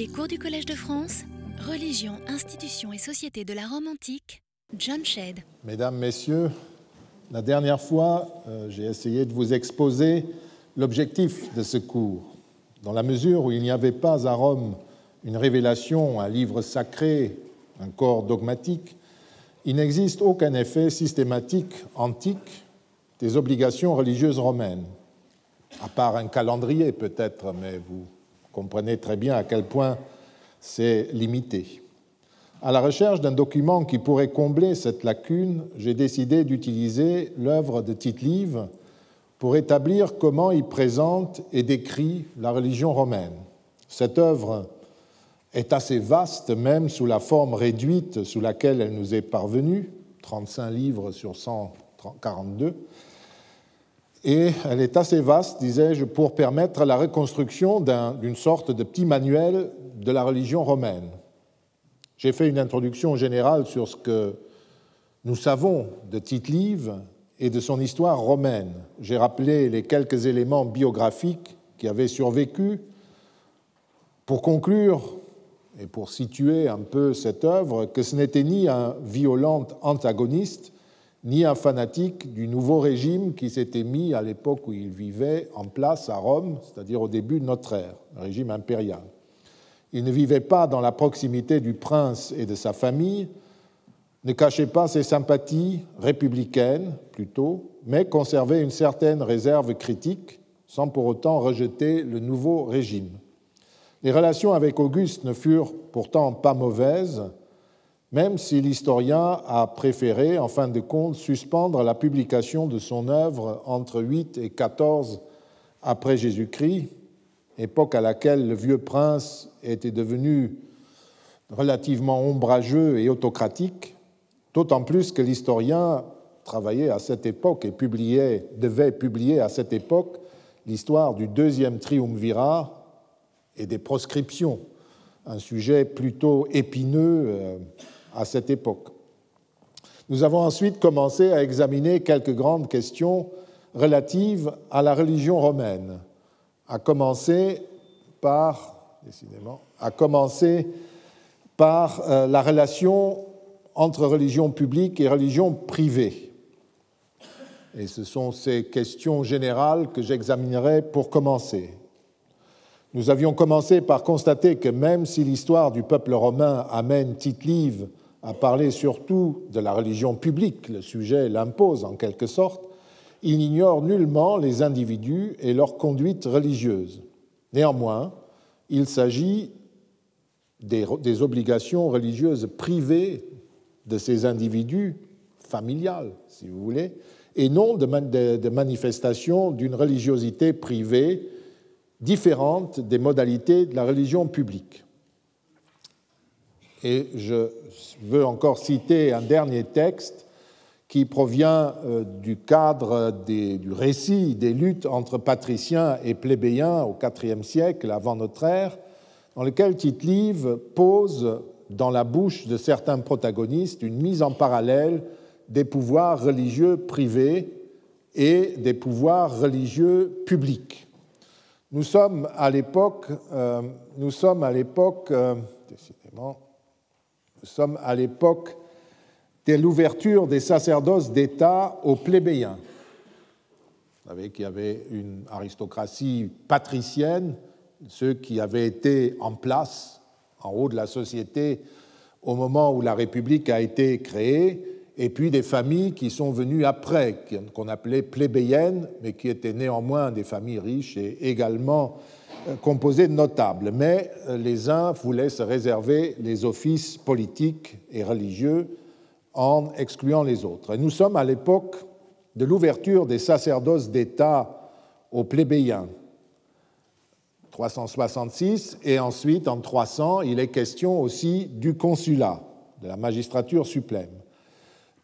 Les cours du Collège de France, Religion, institutions et société de la Rome antique, John Shedd. Mesdames, Messieurs, la dernière fois, euh, j'ai essayé de vous exposer l'objectif de ce cours. Dans la mesure où il n'y avait pas à Rome une révélation, un livre sacré, un corps dogmatique, il n'existe aucun effet systématique antique des obligations religieuses romaines, à part un calendrier peut-être, mais vous comprenez très bien à quel point c'est limité. À la recherche d'un document qui pourrait combler cette lacune, j'ai décidé d'utiliser l'œuvre de Tite-Live pour établir comment il présente et décrit la religion romaine. Cette œuvre est assez vaste, même sous la forme réduite sous laquelle elle nous est parvenue, 35 livres sur 142, et elle est assez vaste, disais-je, pour permettre la reconstruction d'une sorte de petit manuel de la religion romaine. J'ai fait une introduction générale sur ce que nous savons de Tite-Live et de son histoire romaine. J'ai rappelé les quelques éléments biographiques qui avaient survécu. Pour conclure et pour situer un peu cette œuvre, que ce n'était ni un violent antagoniste, ni un fanatique du nouveau régime qui s'était mis à l'époque où il vivait en place à Rome, c'est-à-dire au début de notre ère, le régime impérial. Il ne vivait pas dans la proximité du prince et de sa famille, ne cachait pas ses sympathies républicaines plutôt, mais conservait une certaine réserve critique sans pour autant rejeter le nouveau régime. Les relations avec Auguste ne furent pourtant pas mauvaises, même si l'historien a préféré, en fin de compte, suspendre la publication de son œuvre entre 8 et 14 après Jésus-Christ, époque à laquelle le vieux prince était devenu relativement ombrageux et autocratique, d'autant plus que l'historien travaillait à cette époque et devait publier à cette époque l'histoire du deuxième triumvirat et des proscriptions, un sujet plutôt épineux euh, à cette époque. Nous avons ensuite commencé à examiner quelques grandes questions relatives à la religion romaine, à commencer par, décidément, à commencer par euh, la relation entre religion publique et religion privée. Et ce sont ces questions générales que j'examinerai pour commencer. Nous avions commencé par constater que même si l'histoire du peuple romain amène Tite-Live à parler surtout de la religion publique, le sujet l'impose en quelque sorte, il n'ignore nullement les individus et leur conduite religieuse. Néanmoins, il s'agit des, obligations religieuses privées de ces individus, familiales si vous voulez, et non de, de manifestations d'une religiosité privée différente des modalités de la religion publique. Et je veux encore citer un dernier texte qui provient euh, du cadre du récit des luttes entre patriciens et plébéiens au IVe siècle avant notre ère, dans lequel Tite-Live pose dans la bouche de certains protagonistes une mise en parallèle des pouvoirs religieux privés et des pouvoirs religieux publics. Nous sommes à l'époque, euh, nous sommes à l'époque, euh, décidément, nous sommes à l'époque de l'ouverture des sacerdoces d'État aux plébéiens. Vous savez qu'il y avait une aristocratie patricienne, ceux qui avaient été en place en haut de la société au moment où la République a été créée, et puis des familles qui sont venues après, qu'on appelait plébéiennes, mais qui étaient néanmoins des familles riches et également composé de notables, mais euh, les uns voulaient se réserver les offices politiques et religieux en excluant les autres. Et nous sommes à l'époque de l'ouverture des sacerdoces d'État aux plébéiens, 366, et ensuite en 300, il est question aussi du consulat, de la magistrature suprême.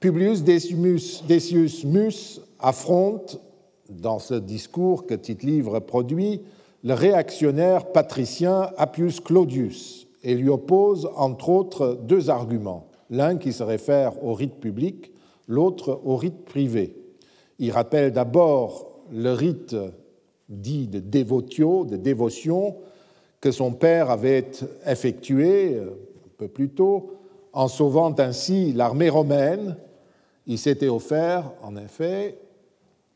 Publius Decius Mus affronte, dans ce discours que Tite-Livre produit, le réactionnaire patricien Appius Claudius et lui oppose entre autres deux arguments, l'un qui se réfère au rite public, l'autre au rite privé. Il rappelle d'abord le rite dit de dévotio, de dévotion, que son père avait effectué un peu plus tôt en sauvant ainsi l'armée romaine. Il s'était offert, en effet,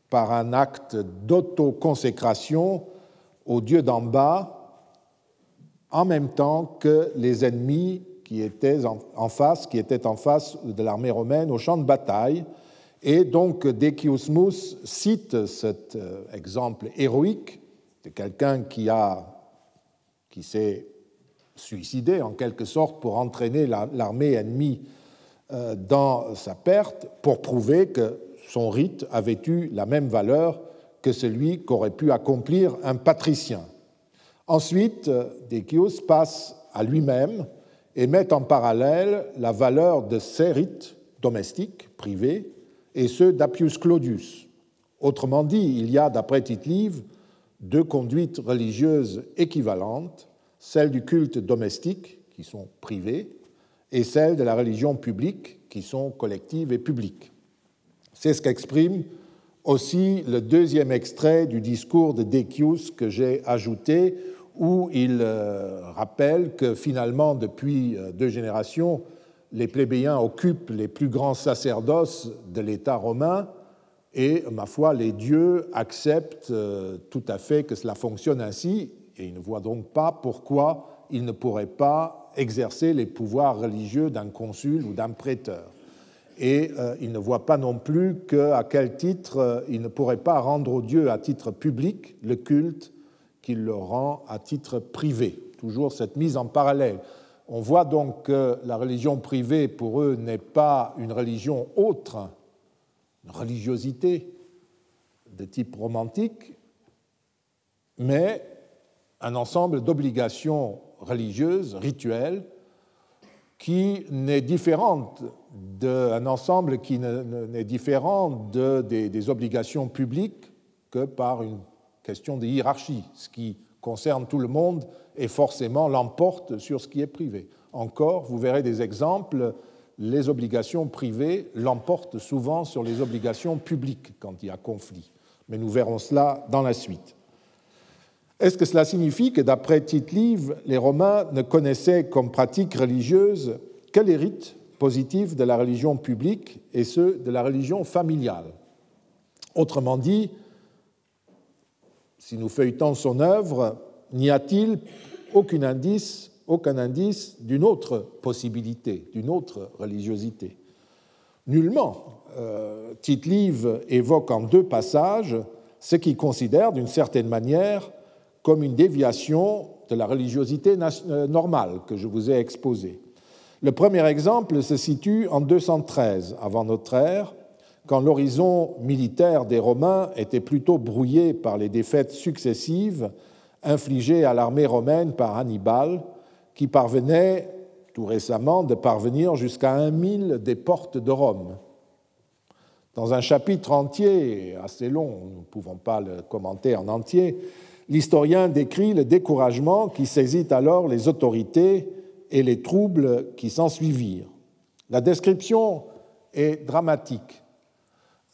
par un acte d'autoconsécration au Dieu d'en bas, en même temps que les ennemis qui étaient en face, qui étaient en face de l'armée romaine au champ de bataille. Et donc Decius cite cet euh, exemple héroïque de quelqu'un qui qui s'est suicidé en quelque sorte pour entraîner l'armée ennemie euh, dans sa perte, pour prouver que son rite avait eu la même valeur que celui qu'aurait pu accomplir un patricien. Ensuite, Decius passe à lui-même et met en parallèle la valeur de ses rites domestiques, privés, et ceux d'Appius Claudius. Autrement dit, il y a, d'après Tite-Live, deux conduites religieuses équivalentes, celle du culte domestique, qui sont privées, et celle de la religion publique, qui sont collectives et publiques. C'est ce qu'exprime aussi le deuxième extrait du discours de Decius que j'ai ajouté, où il euh, rappelle que finalement, depuis euh, deux générations, les plébéiens occupent les plus grands sacerdoces de l'État romain et, ma foi, les dieux acceptent euh, tout à fait que cela fonctionne ainsi et ils ne voient donc pas pourquoi ils ne pourraient pas exercer les pouvoirs religieux d'un consul ou d'un prêteur. Et ils ne voient pas non plus qu'à quel titre ils ne pourraient pas rendre aux dieux à titre public le culte qu'il le rend à titre privé. Toujours cette mise en parallèle. On voit donc que la religion privée, pour eux, n'est pas une religion autre, une religiosité de type romantique, mais un ensemble d'obligations religieuses, rituelles, qui n'est différente d'un ensemble qui n'est différent de, des, des obligations publiques que par une question de hiérarchie. Ce qui concerne tout le monde et forcément l'emporte sur ce qui est privé. Encore, vous verrez des exemples, les obligations privées l'emportent souvent sur les obligations publiques quand il y a conflit. Mais nous verrons cela dans la suite. Est-ce que cela signifie que d'après Tite-Live, les Romains ne connaissaient comme pratique religieuse que les rites positifs de la religion publique et ceux de la religion familiale? Autrement dit, si nous feuilletons son œuvre, n'y a-t-il aucun indice, d'une autre possibilité, d'une autre religiosité? Nullement. Euh, Tite-Live évoque en deux passages ce qu'il considère d'une certaine manière comme une déviation de la religiosité euh, normale que je vous ai exposée. Le premier exemple se situe en 213 avant notre ère, quand l'horizon militaire des Romains était plutôt brouillé par les défaites successives infligées à l'armée romaine par Hannibal, qui parvenait tout récemment de parvenir jusqu'à un mille des portes de Rome. Dans un chapitre entier, assez long, nous ne pouvons pas le commenter en entier, l'historien décrit le découragement qui saisit alors les autorités et les troubles qui s'ensuivirent. La description est dramatique.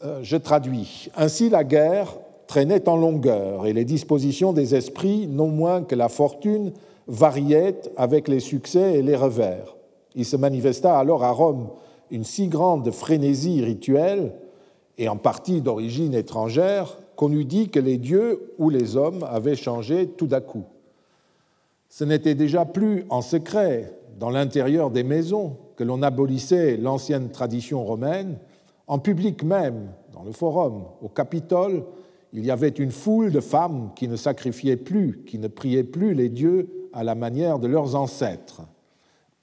Euh, je traduis. Ainsi la guerre traînait en longueur et les dispositions des esprits, non moins que la fortune, variaient avec les succès et les revers. Il se manifesta alors à Rome une si grande frénésie rituelle, et en partie d'origine étrangère, qu'on eût dit que les dieux ou les hommes avaient changé tout d'un coup. Ce n'était déjà plus en secret, dans l'intérieur des maisons, que l'on abolissait l'ancienne tradition romaine, en public même, dans le forum, au Capitole, il y avait une foule de femmes qui ne sacrifiaient plus, qui ne priaient plus les dieux à la manière de leurs ancêtres.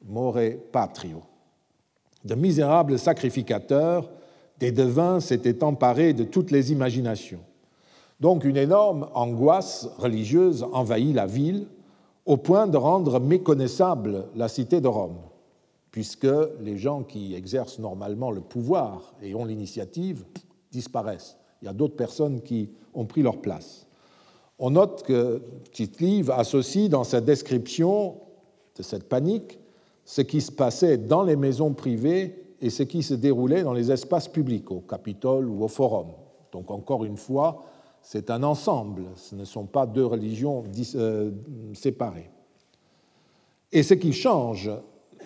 More patrio. De misérables sacrificateurs, des devins s'étaient emparés de toutes les imaginations. Donc une énorme angoisse religieuse envahit la ville, au point de rendre méconnaissable la cité de Rome puisque les gens qui exercent normalement le pouvoir et ont l'initiative disparaissent. Il y a d'autres personnes qui ont pris leur place. On note que Tite-Live associe dans sa description de cette panique ce qui se passait dans les maisons privées et ce qui se déroulait dans les espaces publics, au Capitole ou au Forum. Donc encore une fois, c'est un ensemble, ce ne sont pas deux religions euh, séparées. Et ce qui change,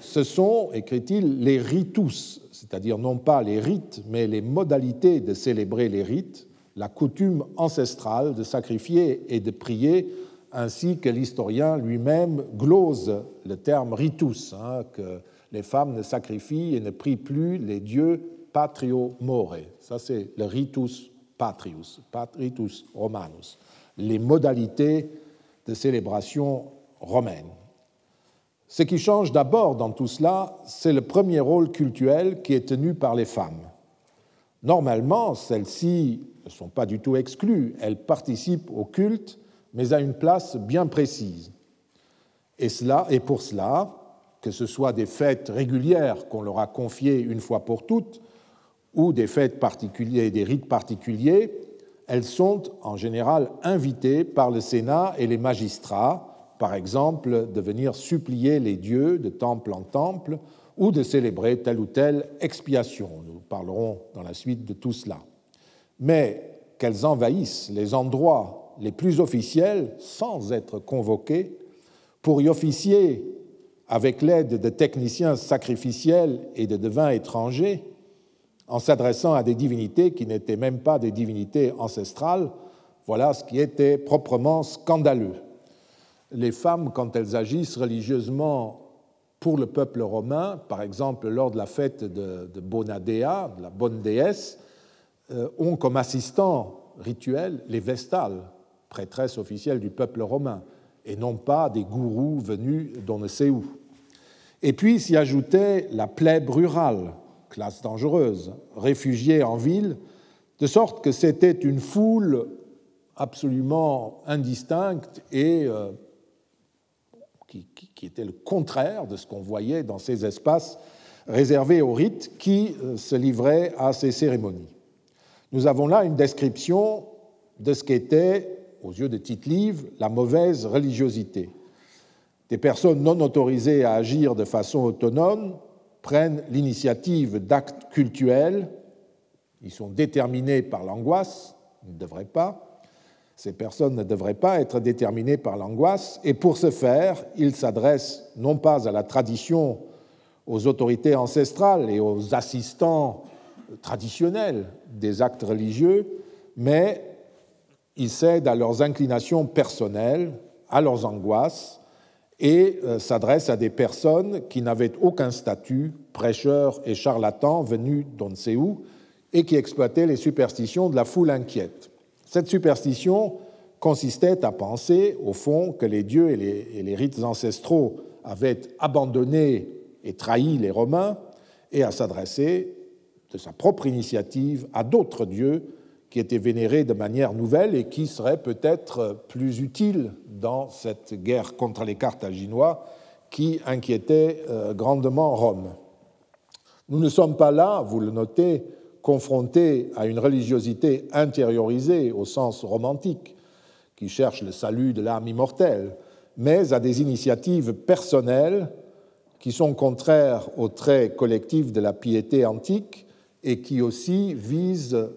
ce sont, écrit-il, les ritus, c'est-à-dire non pas les rites, mais les modalités de célébrer les rites, la coutume ancestrale de sacrifier et de prier, ainsi que l'historien lui-même glose le terme ritus, hein, que les femmes ne sacrifient et ne prient plus les dieux patrio more. Ça, c'est le ritus patrius, patritus romanus, les modalités de célébration romaine. Ce qui change d'abord dans tout cela, c'est le premier rôle cultuel qui est tenu par les femmes. Normalement, celles-ci ne sont pas du tout exclues, elles participent au culte, mais à une place bien précise. Et, cela, et pour cela, que ce soit des fêtes régulières qu'on leur a confiées une fois pour toutes, ou des fêtes particulières, des rites particuliers, elles sont en général invitées par le Sénat et les magistrats, par exemple, de venir supplier les dieux de temple en temple ou de célébrer telle ou telle expiation. Nous parlerons dans la suite de tout cela. Mais qu'elles envahissent les endroits les plus officiels sans être convoquées pour y officier avec l'aide de techniciens sacrificiels et de devins étrangers, en s'adressant à des divinités qui n'étaient même pas des divinités ancestrales, voilà ce qui était proprement scandaleux. Les femmes, quand elles agissent religieusement pour le peuple romain, par exemple lors de la fête de, Bonadea, de la bonne déesse, euh, ont comme assistants rituels les vestales, prêtresses officielles du peuple romain, et non pas des gourous venus d'on ne sait où. Et puis s'y ajoutait la plèbe rurale, classe dangereuse, réfugiée en ville, de sorte que c'était une foule absolument indistincte et euh, qui, qui, était le contraire de ce qu'on voyait dans ces espaces réservés aux rites qui euh, se livraient à ces cérémonies. Nous avons là une description de ce qu'était, aux yeux de Tite-Live, la mauvaise religiosité. Des personnes non autorisées à agir de façon autonome prennent l'initiative d'actes cultuels, ils sont déterminés par l'angoisse, ils ne devraient pas, ces personnes ne devraient pas être déterminées par l'angoisse, et pour ce faire, ils s'adressent non pas à la tradition, aux autorités ancestrales et aux assistants traditionnels des actes religieux, mais ils cèdent à leurs inclinations personnelles, à leurs angoisses, et euh, s'adresse à des personnes qui n'avaient aucun statut, prêcheurs et charlatans venus d'on ne sait où, et qui exploitaient les superstitions de la foule inquiète. Cette superstition consistait à penser, au fond, que les dieux et les, et les rites ancestraux avaient abandonné et trahi les Romains, et à s'adresser de sa propre initiative à d'autres dieux qui étaient vénérés de manière nouvelle et qui seraient peut-être plus utiles dans cette guerre contre les Carthaginois qui inquiétait euh, grandement Rome. Nous ne sommes pas là, vous le notez, confrontés à une religiosité intériorisée au sens romantique, qui cherche le salut de l'âme immortelle, mais à des initiatives personnelles qui sont contraires aux traits collectifs de la piété antique et qui aussi visent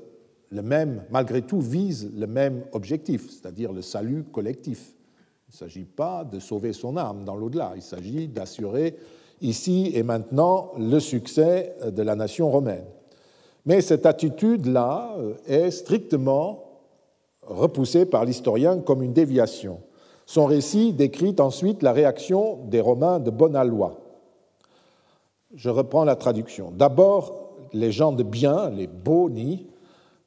le même, malgré tout, vise le même objectif, c'est-à-dire le salut collectif. Il ne s'agit pas de sauver son âme dans l'au-delà, il s'agit d'assurer ici et maintenant le succès de la nation romaine. Mais cette attitude-là euh, est strictement repoussée par l'historien comme une déviation. Son récit décrit ensuite la réaction des Romains de bonne loi. Je reprends la traduction. D'abord, les gens de bien, les boni,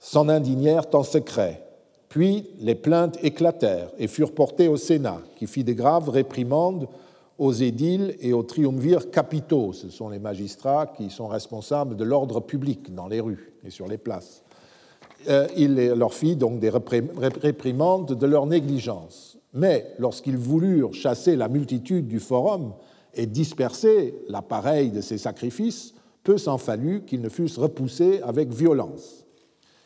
s'en indignèrent en secret. Puis les plaintes éclatèrent et furent portées au Sénat, qui fit de graves réprimandes aux édiles et aux triumvirs capitaux. Ce sont les magistrats qui sont responsables de l'ordre public dans les rues et sur les places. Euh, il leur fit donc des réprimandes de leur négligence. Mais lorsqu'ils voulurent chasser la multitude du forum et disperser l'appareil de ces sacrifices, peu s'en fallut qu'ils ne fussent repoussés avec violence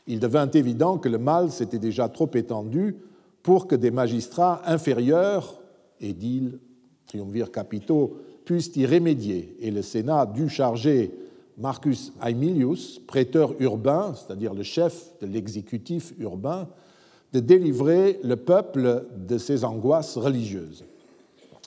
il devint évident que le mal s'était déjà trop étendu pour que des magistrats inférieurs, édiles, triumvirs capitaux, puissent y remédier. Et le Sénat dut charger Marcus Aemilius, prêteur urbain, c'est-à-dire le chef de l'exécutif urbain, de délivrer le peuple de ses angoisses religieuses.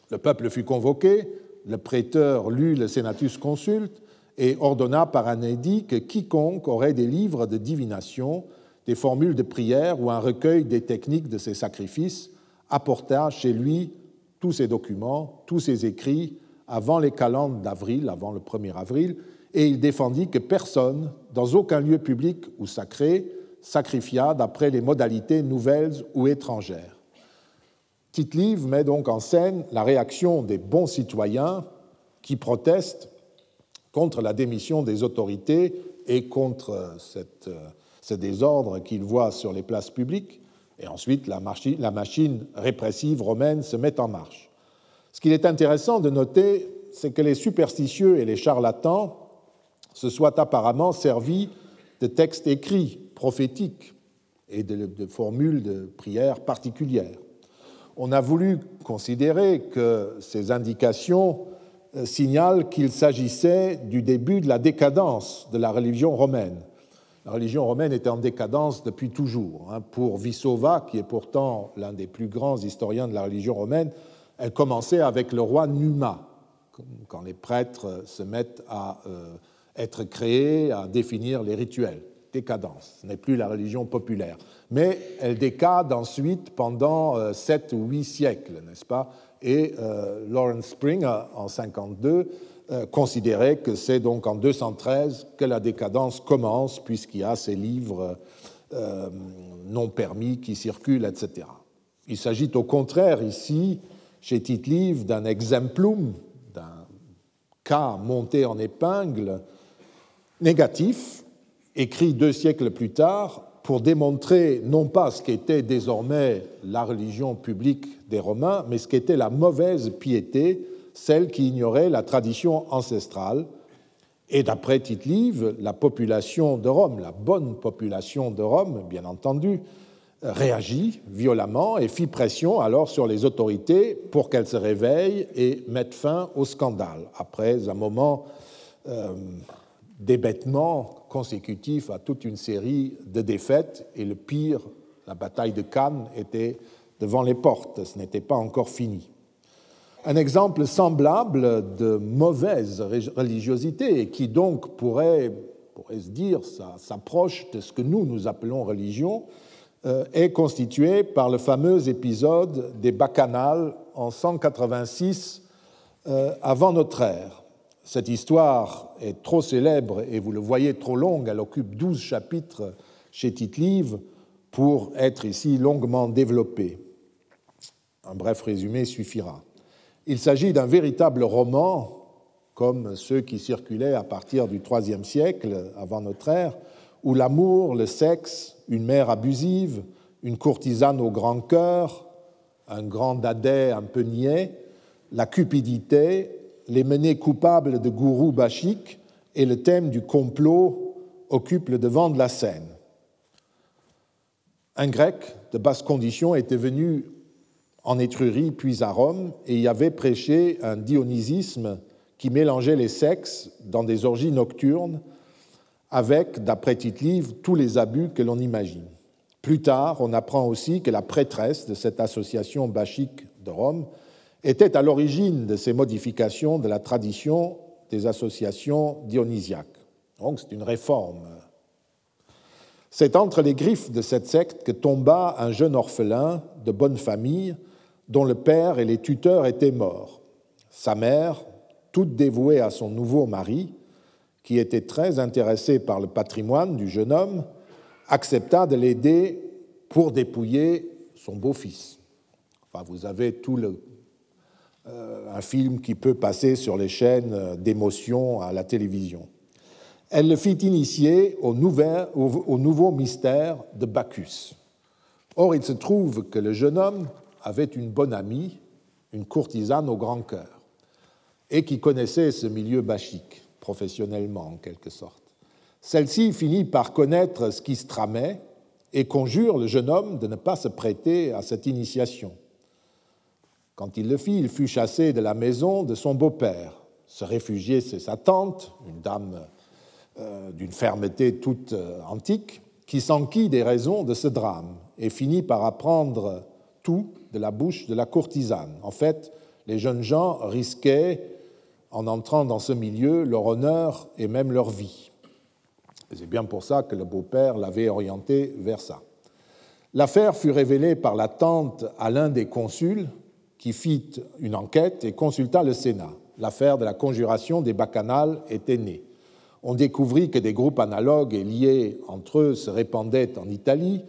Le peuple fut convoqué, le prêteur lut le Senatus Consulte et ordonna par un édit que quiconque aurait des livres de divination, des formules de prière ou un recueil des techniques de ses sacrifices apporta chez lui tous ses documents, tous ses écrits avant les calendes d'avril, avant le 1er avril, et il défendit que personne, dans aucun lieu public ou sacré, sacrifia d'après les modalités nouvelles ou étrangères. Tite-Live met donc en scène la réaction des bons citoyens qui protestent contre la démission des autorités et contre cette, ce désordre qu'ils voient sur les places publiques, et ensuite la machine répressive romaine se met en marche. Ce qu'il est intéressant de noter, c'est que les superstitieux et les charlatans se soient apparemment servis de textes écrits, prophétiques, et de, formules de prière particulières. On a voulu considérer que ces indications euh, signalent qu'il s'agissait du début de la décadence de la religion romaine. La religion romaine était en décadence depuis toujours. Hein. Pour Vissova, qui est pourtant l'un des plus grands historiens de la religion romaine, elle commençait avec le roi Numa, quand les prêtres se mettent à euh, être créés, à définir les rituels. Décadence, ce n'est plus la religion populaire. Mais elle décade ensuite pendant euh, sept ou huit siècles, n'est-ce pas? Et euh, Lawrence Spring, en 52, considérait que c'est donc en 213 que la décadence commence, puisqu'il y a ces livres non permis qui circulent, etc. Il s'agit au contraire ici chez Tite-Live d'un exemplum, d'un cas monté en épingle négatif, écrit deux siècles plus tard, pour démontrer non pas ce qu'était désormais la religion publique des Romains, mais ce qu'était la mauvaise piété, celle qui ignorait la tradition ancestrale. Et d'après Tite-Live, la population de Rome, la bonne population de Rome, bien entendu, réagit violemment et fit pression alors sur les autorités pour qu'elles se réveillent et mettent fin au scandale, après un moment euh, d'hébétement consécutif à toute une série de défaites, et le pire, la bataille de Cannes, était devant les portes, ce n'était pas encore fini. Un exemple semblable de mauvaise religiosité, qui donc pourrait, pourrait se dire, s'approche de ce que nous, nous appelons religion, euh, est constitué par le fameux épisode des Bacchanales en 186 euh, avant notre ère. Cette histoire est trop célèbre et vous le voyez trop longue, elle occupe 12 chapitres chez Tite-Live pour être ici longuement développée. Un bref résumé suffira. Il s'agit d'un véritable roman, comme ceux qui circulaient à partir du IIIe siècle avant notre ère, où l'amour, le sexe, une mère abusive, une courtisane au grand cœur, un grand dadais un peu niais, la cupidité, les menées coupables de gourous bachiques et le thème du complot occupent le devant de la scène. Un grec de basse condition était venu en Étrurie puis à Rome et y avait prêché un dionysisme qui mélangeait les sexes dans des orgies nocturnes avec, d'après Tite-Livre, tous les abus que l'on imagine. Plus tard, on apprend aussi que la prêtresse de cette association bachique de Rome était à l'origine de ces modifications de la tradition des associations dionysiaques. Donc c'est une réforme. C'est entre les griffes de cette secte que tomba un jeune orphelin de bonne famille dont le père et les tuteurs étaient morts. Sa mère, toute dévouée à son nouveau mari, qui était très intéressé par le patrimoine du jeune homme, accepta de l'aider pour dépouiller son beau-fils. Enfin, vous avez tout le, un film qui peut passer sur les chaînes d'émotion à la télévision. Elle le fit initier au, au nouveau mystère de Bacchus. Or, il se trouve que le jeune homme avait une bonne amie, une courtisane au grand cœur, et qui connaissait ce milieu bachique professionnellement en quelque sorte. Celle-ci finit par connaître ce qui se tramait et conjure le jeune homme de ne pas se prêter à cette initiation. Quand il le fit, il fut chassé de la maison de son beau-père. Se réfugier, c'est sa tante, une dame euh, d'une fermeté toute euh, antique, qui s'enquit des raisons de ce drame et finit par apprendre tout de la bouche de la courtisane. En fait, Les jeunes gens risquaient, en entrant dans ce milieu, leur honneur et même leur vie. C'est bien pour ça que le beau-père l'avait orienté vers ça. L'affaire fut révélée par la tante à l'un des consuls, qui fit une enquête et consulta le Sénat. L'affaire de la conjuration des bacchanales était née. On découvrit que des groupes analogues et liés entre eux se répandaient en Italie,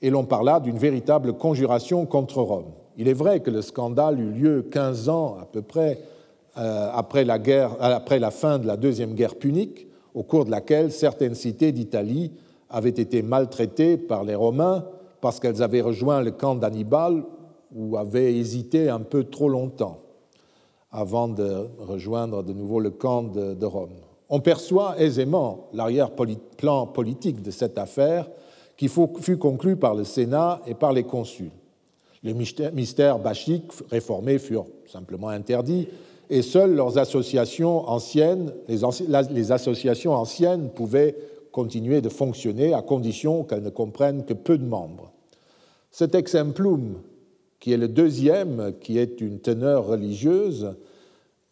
et l'on parla d'une véritable conjuration contre Rome. Il est vrai que le scandale eut lieu 15 ans à peu près euh, après, la guerre, euh, après la fin de la Deuxième Guerre punique, au cours de laquelle certaines cités d'Italie avaient été maltraitées par les Romains parce qu'elles avaient rejoint le camp d'Hannibal ou avaient hésité un peu trop longtemps avant de rejoindre de nouveau le camp de, Rome. On perçoit aisément l'arrière-plan politique de cette affaire qui fut conclu par le Sénat et par les consuls. Les mystères bachiques réformés furent simplement interdits et seules leurs associations anciennes, les, associations anciennes pouvaient continuer de fonctionner à condition qu'elles ne comprennent que peu de membres. Cet exemplum, qui est le deuxième, qui est une teneur religieuse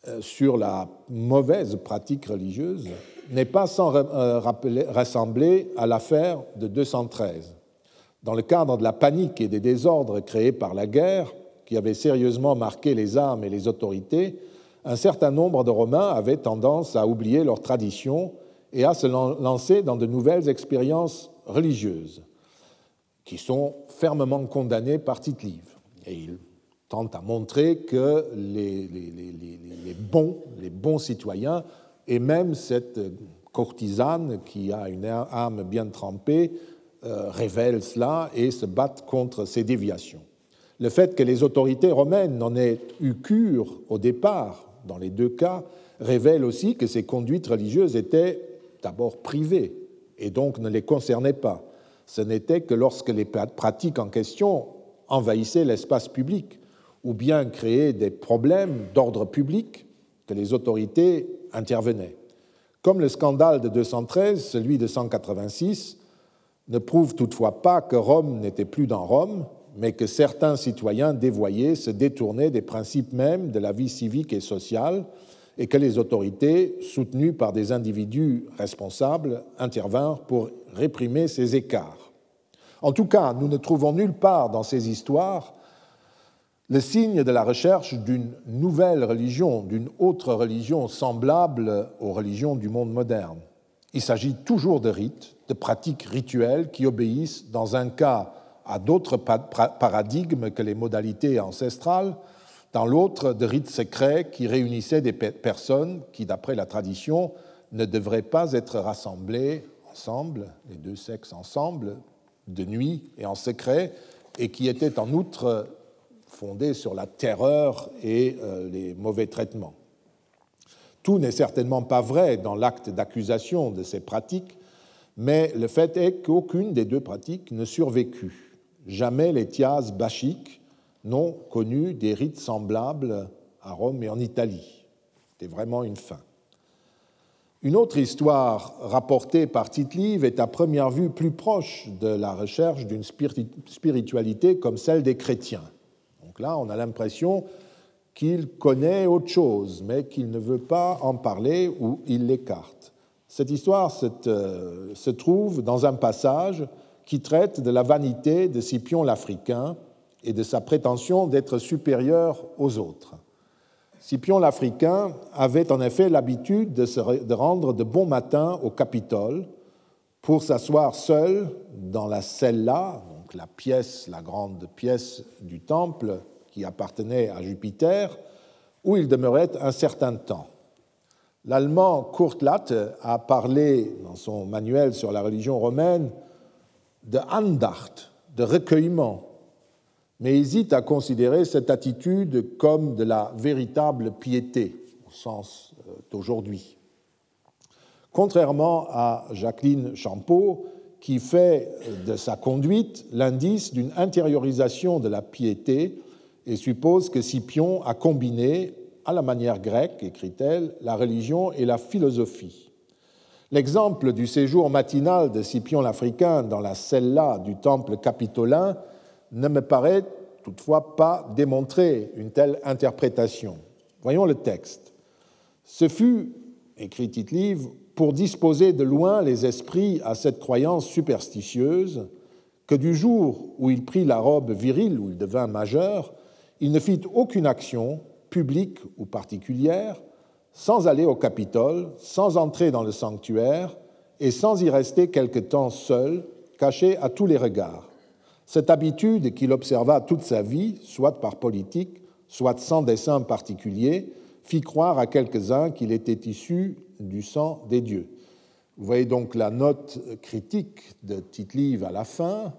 euh, sur la mauvaise pratique religieuse, n'est pas sans euh, rassembler à l'affaire de 213. Dans le cadre de la panique et des désordres créés par la guerre, qui avaient sérieusement marqué les armes et les autorités, un certain nombre de Romains avaient tendance à oublier leurs traditions et à se lancer dans de nouvelles expériences religieuses, qui sont fermement condamnées par tite Et il tente à montrer que les, bons, les bons citoyens et même cette courtisane qui a une âme bien trempée euh, révèlent cela et se battent contre ces déviations. Le fait que les autorités romaines n'en aient eu cure au départ, dans les deux cas, révèle aussi que ces conduites religieuses étaient d'abord privées et donc ne les concernaient pas. Ce n'était que lorsque les pratiques en question envahissaient l'espace public ou bien créaient des problèmes d'ordre public que les autorités intervenaient. Comme le scandale de 213, celui de 186 ne prouve toutefois pas que Rome n'était plus dans Rome, mais que certains citoyens dévoyés se détournaient des principes mêmes de la vie civique et sociale et que les autorités, soutenues par des individus responsables, intervinrent pour réprimer ces écarts. En tout cas, nous ne trouvons nulle part dans ces histoires le signe de la recherche d'une nouvelle religion, d'une autre religion semblable aux religions du monde moderne. Il s'agit toujours de rites, de pratiques rituelles qui obéissent, dans un cas, à d'autres paradigmes que les modalités ancestrales, dans l'autre, de rites secrets qui réunissaient des personnes qui, d'après la tradition, ne devraient pas être rassemblées ensemble, les deux sexes ensemble, de nuit et en secret, et qui étaient en outre fondée sur la terreur et euh, les mauvais traitements. Tout n'est certainement pas vrai dans l'acte d'accusation de ces pratiques, mais le fait est qu'aucune des deux pratiques ne survécut. Jamais les thias bachiques n'ont connu des rites semblables à Rome et en Italie. C'était vraiment une fin. Une autre histoire rapportée par tite est à première vue plus proche de la recherche d'une spiritualité comme celle des chrétiens là, on a l'impression qu'il connaît autre chose, mais qu'il ne veut pas en parler ou il l'écarte. Cette histoire euh, se trouve dans un passage qui traite de la vanité de Scipion l'Africain et de sa prétention d'être supérieur aux autres. Scipion l'Africain avait en effet l'habitude de se rendre de bon matin au Capitole pour s'asseoir seul dans la cella, la pièce, la grande pièce du temple qui appartenait à Jupiter, où il demeurait un certain temps. L'allemand Kurt Latte a parlé dans son manuel sur la religion romaine de Andacht, de recueillement, mais hésite à considérer cette attitude comme de la véritable piété, au sens euh, d'aujourd'hui. Contrairement à Jacqueline Champeau, qui fait de sa conduite l'indice d'une intériorisation de la piété et suppose que Scipion a combiné, à la manière grecque, écrit-elle, la religion et la philosophie. L'exemple du séjour matinal de Scipion l'Africain dans la cella du temple capitolin ne me paraît toutefois pas démontré une telle interprétation. Voyons le texte. Ce fut, écrit Tite-Livre, pour disposer de loin les esprits à cette croyance superstitieuse que du jour où il prit la robe virile, où il devint majeur, il ne fit aucune action, publique ou particulière, sans aller au Capitole, sans entrer dans le sanctuaire et sans y rester quelque temps seul, caché à tous les regards. Cette habitude qu'il observa toute sa vie, soit par politique, soit sans dessein particulier, fit croire à quelques-uns qu'il était issu du sang des dieux. Vous voyez donc la note critique de Tite-Live à la fin,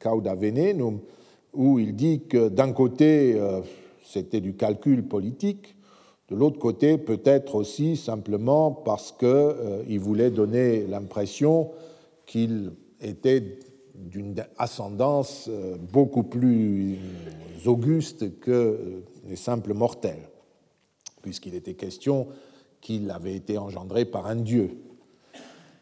Cauda Venenum, où il dit que d'un côté, euh, c'était du calcul politique, de l'autre côté, peut-être aussi simplement parce qu'il euh, voulait donner l'impression qu'il était d'une ascendance euh, beaucoup plus auguste que les simples mortels, puisqu'il était question qu'il avait été engendré par un dieu.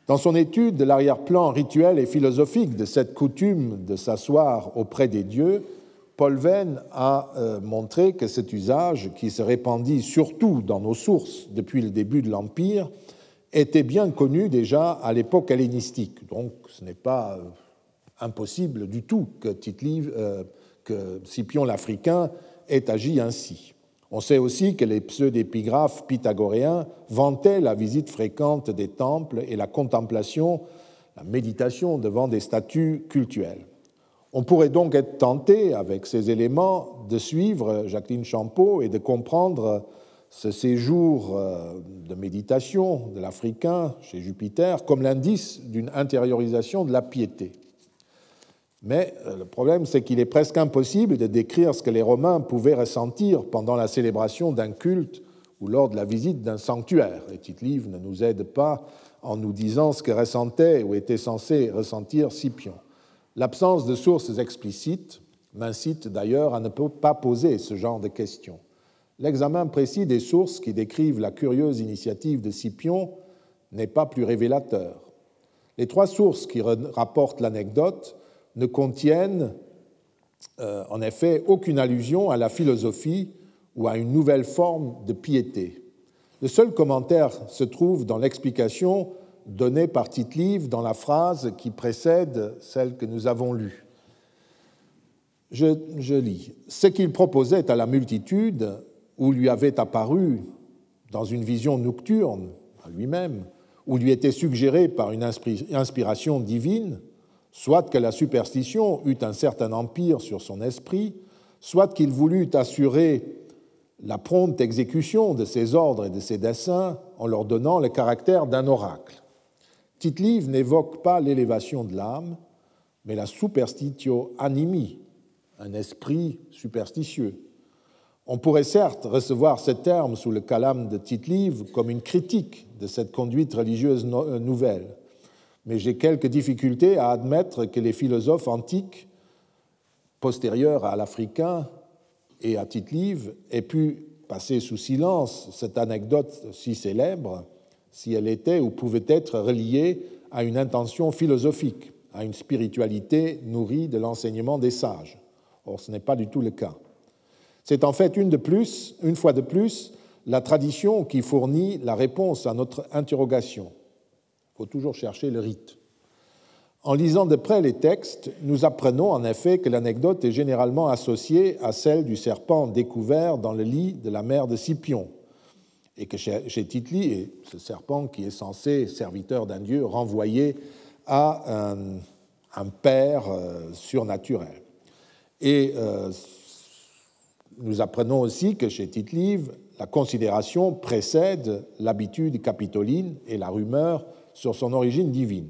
Dans son étude de l'arrière-plan rituel et philosophique de cette coutume de s'asseoir auprès des dieux, Paul Venn a euh, montré que cet usage, qui se répandit surtout dans nos sources depuis le début de l'Empire, était bien connu déjà à l'époque hellénistique. Donc ce n'est pas euh, impossible du tout que, euh, que Scipion l'Africain ait agi ainsi. On sait aussi que les pseudépigraphes pythagoréens vantaient la visite fréquente des temples et la contemplation, la méditation devant des statues cultuelles. On pourrait donc être tenté, avec ces éléments, de suivre Jacqueline Champeau et de comprendre ce séjour euh, de méditation de l'Africain chez Jupiter comme l'indice d'une intériorisation de la piété. Mais euh, le problème, c'est qu'il est presque impossible de décrire ce que les Romains pouvaient ressentir pendant la célébration d'un culte ou lors de la visite d'un sanctuaire. Et Tite-Livre ne nous aide pas en nous disant ce que ressentait ou était censé ressentir Scipion. L'absence de sources explicites m'incite d'ailleurs à ne pas poser ce genre de questions. L'examen précis des sources qui décrivent la curieuse initiative de Scipion n'est pas plus révélateur. Les trois sources qui rapportent l'anecdote ne contiennent euh, en effet aucune allusion à la philosophie ou à une nouvelle forme de piété. Le seul commentaire se trouve dans l'explication donnée par Tite-Live dans la phrase qui précède celle que nous avons lue. Je lis. Ce qu'il proposait à la multitude, ou lui avait apparu dans une vision nocturne à lui-même, ou lui était suggéré par une inspiration divine, soit que la superstition eut un certain empire sur son esprit, soit qu'il voulut assurer la prompte exécution de ses ordres et de ses desseins en leur donnant le caractère d'un oracle. Tite-Live n'évoque pas l'élévation de l'âme, mais la superstitio animi, un esprit superstitieux. On pourrait certes recevoir ce terme sous le calame de Tite-Live comme une critique de cette conduite religieuse euh, nouvelle, mais j'ai quelques difficultés à admettre que les philosophes antiques, postérieurs à l'Africain et à Tite-Live, aient pu passer sous silence cette anecdote si célèbre si elle était ou pouvait être reliée à une intention philosophique, à une spiritualité nourrie de l'enseignement des sages. Or, ce n'est pas du tout le cas. C'est en fait une, de plus, une fois de plus la tradition qui fournit la réponse à notre interrogation. Il faut toujours chercher le rite. En lisant de près les textes, nous apprenons en effet que l'anecdote est généralement associée à celle du serpent découvert dans le lit de la mère de Scipion, et que chez Titli, ce serpent qui est censé, serviteur d'un dieu, renvoyer à un, père euh, surnaturel. Et euh, nous apprenons aussi que chez Tite-Live, la considération précède l'habitude capitoline et la rumeur sur son origine divine.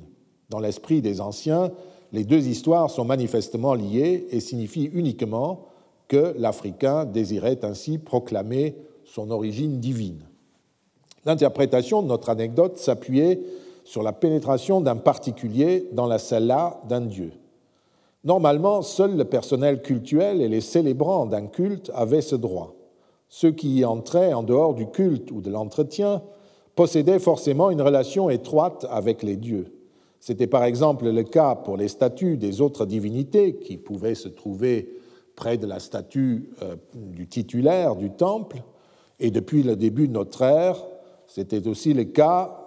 Dans l'esprit des anciens, les deux histoires sont manifestement liées et signifient uniquement que l'Africain désirait ainsi proclamer son origine divine. L'interprétation de notre anecdote s'appuyait sur la pénétration d'un particulier dans la cella d'un dieu. Normalement, seul le personnel cultuel et les célébrants d'un culte avaient ce droit. Ceux qui y entraient en dehors du culte ou de l'entretien possédaient forcément une relation étroite avec les dieux. C'était par exemple le cas pour les statues des autres divinités qui pouvaient se trouver près de la statue euh, du titulaire du temple, et depuis le début de notre ère, c'était aussi le cas,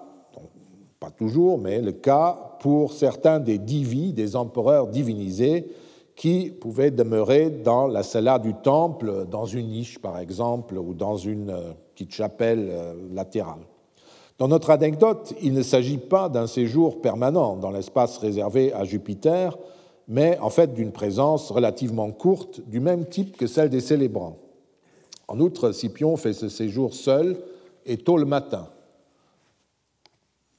pas toujours, mais le cas pour certains des divis, des empereurs divinisés, qui pouvaient demeurer dans la cella du temple, dans une niche par exemple, ou dans une euh, petite chapelle euh, latérale. Dans notre anecdote, il ne s'agit pas d'un séjour permanent dans l'espace réservé à Jupiter, mais en fait d'une présence relativement courte, du même type que celle des célébrants. En outre, Scipion fait ce séjour seul et tôt le matin.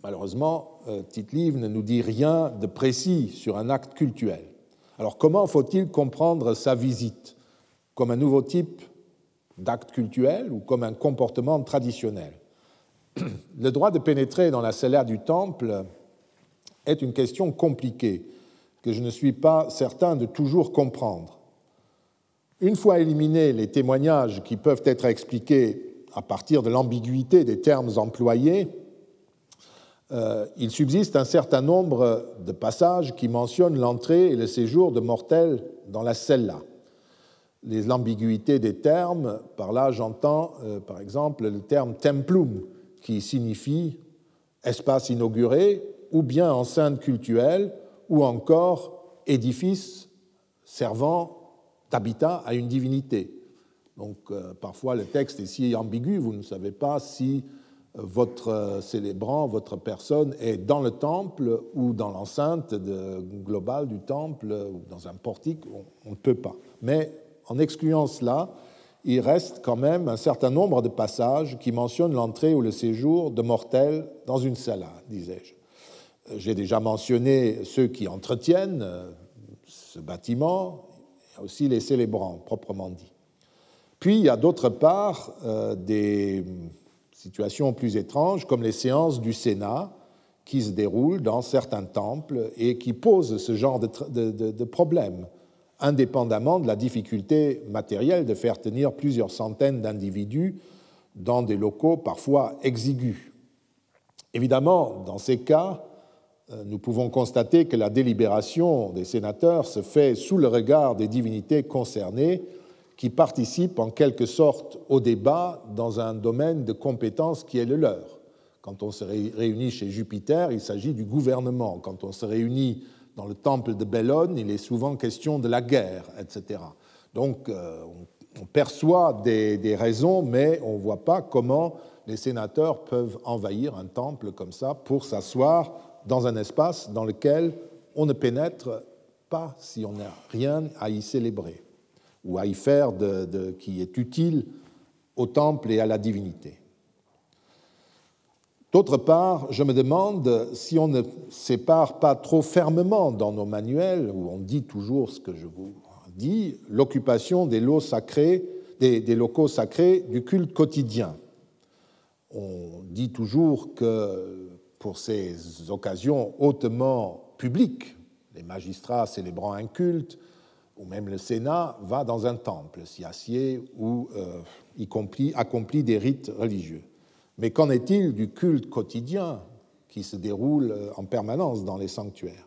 Malheureusement, euh, Tite-Livre ne nous dit rien de précis sur un acte cultuel. Alors comment faut-il comprendre sa visite? Comme un nouveau type d'acte cultuel ou comme un comportement traditionnel? Le droit de pénétrer dans la cellaire du temple est une question compliquée que je ne suis pas certain de toujours comprendre. Une fois éliminés les témoignages qui peuvent être expliqués à partir de l'ambiguïté des termes employés, euh, il subsiste un certain nombre de passages qui mentionnent l'entrée et le séjour de mortels dans la cella. L'ambiguïté des termes, par là j'entends euh, par exemple le terme templum, qui signifie espace inauguré, ou bien enceinte cultuelle, ou encore édifice servant d'habitat à une divinité. Donc euh, parfois le texte est si ambigu, vous ne savez pas si votre célébrant, votre personne est dans le temple ou dans l'enceinte globale du temple ou dans un portique, on, ne peut pas. Mais en excluant cela, il reste quand même un certain nombre de passages qui mentionnent l'entrée ou le séjour de mortels dans une salle, disais-je. J'ai déjà mentionné ceux qui entretiennent ce bâtiment, aussi les célébrants, proprement dit. Puis il y a d'autre part euh, des Situation plus étrange, comme les séances du Sénat qui se déroulent dans certains temples et qui posent ce genre de, de, problème, indépendamment de la difficulté matérielle de faire tenir plusieurs centaines d'individus dans des locaux parfois exigus. Évidemment, dans ces cas, euh, nous pouvons constater que la délibération des sénateurs se fait sous le regard des divinités concernées qui participent en quelque sorte au débat dans un domaine de compétence qui est le leur. Quand on se réunit chez Jupiter, il s'agit du gouvernement. Quand on se réunit dans le temple de Bellone, il est souvent question de la guerre, etc. Donc euh, on perçoit des, raisons, mais on ne voit pas comment les sénateurs peuvent envahir un temple comme ça pour s'asseoir dans un espace dans lequel on ne pénètre pas si on n'a rien à y célébrer ou à y faire de, qui est utile au temple et à la divinité. D'autre part, je me demande si on ne sépare pas trop fermement dans nos manuels, où on dit toujours ce que je vous dis, l'occupation des, locaux sacrés du culte quotidien. On dit toujours que pour ces occasions hautement publiques, les magistrats célébrant un culte, ou même le Sénat, va dans un temple, s'y assied ou euh, accomplit des rites religieux. Mais qu'en est-il du culte quotidien qui se déroule euh, en permanence dans les sanctuaires?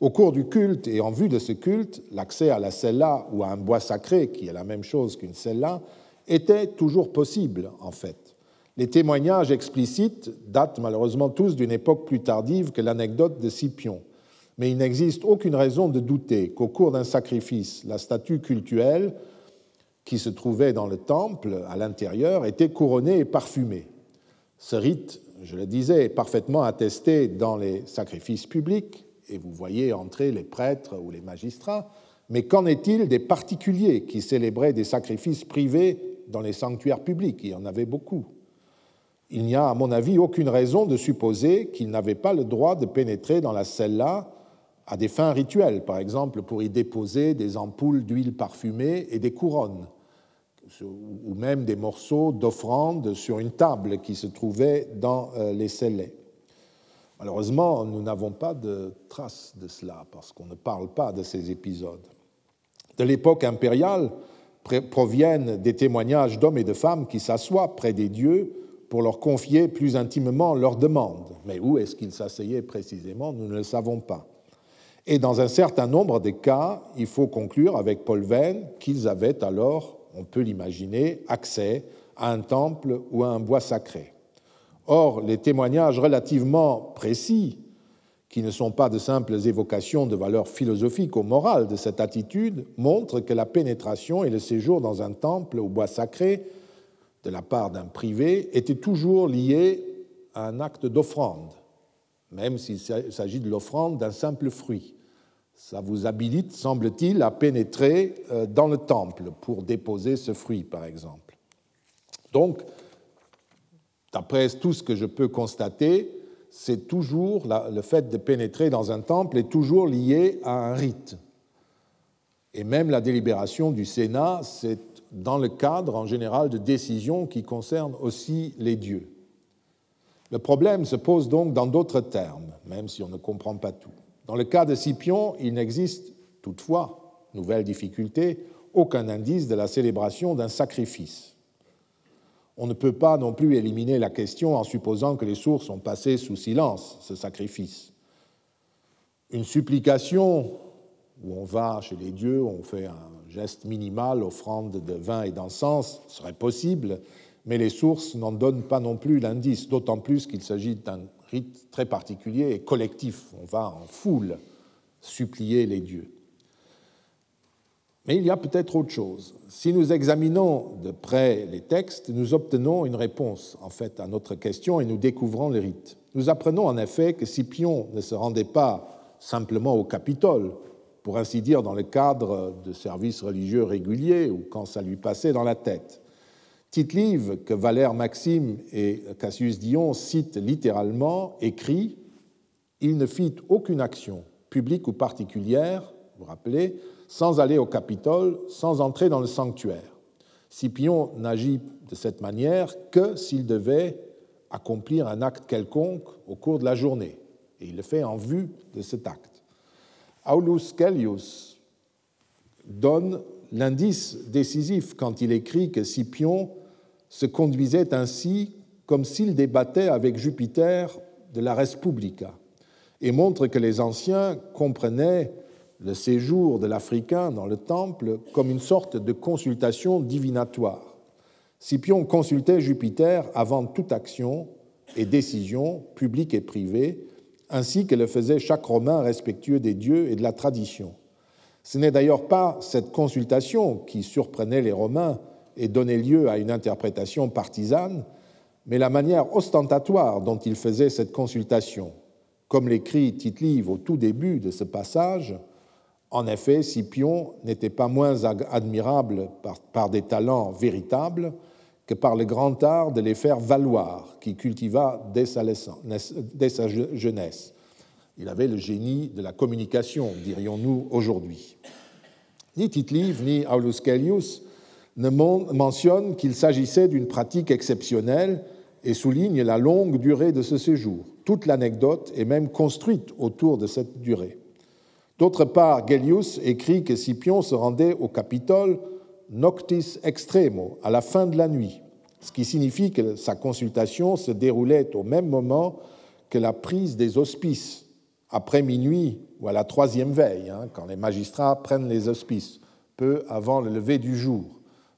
Au cours du culte et en vue de ce culte, l'accès à la cella ou à un bois sacré, qui est la même chose qu'une cella, était toujours possible en fait. Les témoignages explicites datent malheureusement tous d'une époque plus tardive que l'anecdote de Scipion mais il n'existe aucune raison de douter qu'au cours d'un sacrifice, la statue cultuelle qui se trouvait dans le temple à l'intérieur était couronnée et parfumée. Ce rite, je le disais, est parfaitement attesté dans les sacrifices publics, et vous voyez entrer les prêtres ou les magistrats, mais qu'en est-il des particuliers qui célébraient des sacrifices privés dans les sanctuaires publics? Il y en avait beaucoup. Il n'y a, à mon avis, aucune raison de supposer qu'ils n'avaient pas le droit de pénétrer dans la celle-là à des fins rituelles, par exemple pour y déposer des ampoules d'huile parfumée et des couronnes, ou même des morceaux d'offrande sur une table qui se trouvait dans euh, les scellés. Malheureusement, nous n'avons pas de traces de cela, parce qu'on ne parle pas de ces épisodes. De l'époque impériale proviennent des témoignages d'hommes et de femmes qui s'assoient près des dieux pour leur confier plus intimement leurs demandes. Mais où est-ce qu'ils s'asseyaient précisément Nous ne le savons pas. Et dans un certain nombre de cas, il faut conclure avec Paul Venn qu'ils avaient alors, on peut l'imaginer, accès à un temple ou à un bois sacré. Or, les témoignages relativement précis, qui ne sont pas de simples évocations de valeurs philosophiques ou morales de cette attitude, montrent que la pénétration et le séjour dans un temple ou bois sacré de la part d'un privé étaient toujours liés à un acte d'offrande, même s'il s'agit de l'offrande d'un simple fruit. Ça vous habilite, semble-t-il, à pénétrer euh, dans le temple pour déposer ce fruit, par exemple. Donc, d'après tout ce que je peux constater, c'est toujours le fait de pénétrer dans un temple est toujours lié à un rite. Et même la délibération du Sénat, c'est dans le cadre en général de décisions qui concernent aussi les dieux. Le problème se pose donc dans d'autres termes, même si on ne comprend pas tout. Dans le cas de Scipion, il n'existe toutefois, nouvelle difficulté, aucun indice de la célébration d'un sacrifice. On ne peut pas non plus éliminer la question en supposant que les sources ont passé sous silence ce sacrifice. Une supplication où on va chez les dieux, on fait un geste minimal, offrande de vin et d'encens, serait possible, mais les sources n'en donnent pas non plus l'indice, d'autant plus qu'il s'agit d'un rite très particulier et collectif. On va en foule supplier les dieux. Mais il y a peut-être autre chose. Si nous examinons de près les textes, nous obtenons une réponse en fait à notre question et nous découvrons les rites. Nous apprenons en effet que Scipion ne se rendait pas simplement au Capitole, pour ainsi dire dans le cadre de services religieux réguliers ou quand ça lui passait dans la tête. Tite-Live, que Valère Maxime et Cassius Dion citent littéralement, écrit Il ne fit aucune action, publique ou particulière, vous vous rappelez, sans aller au Capitole, sans entrer dans le sanctuaire. Scipion n'agit de cette manière que s'il devait accomplir un acte quelconque au cours de la journée, et il le fait en vue de cet acte. Aulus Gellius donne l'indice décisif quand il écrit que Scipion se conduisait ainsi comme s'il débattait avec Jupiter de la res publica, et montre que les anciens comprenaient le séjour de l'Africain dans le temple comme une sorte de consultation divinatoire. Scipion consultait Jupiter avant toute action et décision, publique et privée, ainsi que le faisait chaque Romain respectueux des dieux et de la tradition. Ce n'est d'ailleurs pas cette consultation qui surprenait les Romains et donnait lieu à une interprétation partisane, mais la manière ostentatoire dont il faisait cette consultation. Comme l'écrit Tite-Live au tout début de ce passage, en effet, Scipion n'était pas moins admirable par, des talents véritables que par le grand art de les faire valoir, qu'il cultiva dès sa, jeunesse. Il avait le génie de la communication, dirions-nous aujourd'hui. Ni Tite-Live ni Aulus Gellius ne mentionnent qu'il s'agissait d'une pratique exceptionnelle et soulignent la longue durée de ce séjour. Toute l'anecdote est même construite autour de cette durée. D'autre part, Gellius écrit que Scipion se rendait au Capitole noctis extremo, à la fin de la nuit, ce qui signifie que sa consultation se déroulait au même moment que la prise des hospices, après minuit ou à la troisième veille, hein, quand les magistrats prennent les hospices, peu avant le lever du jour.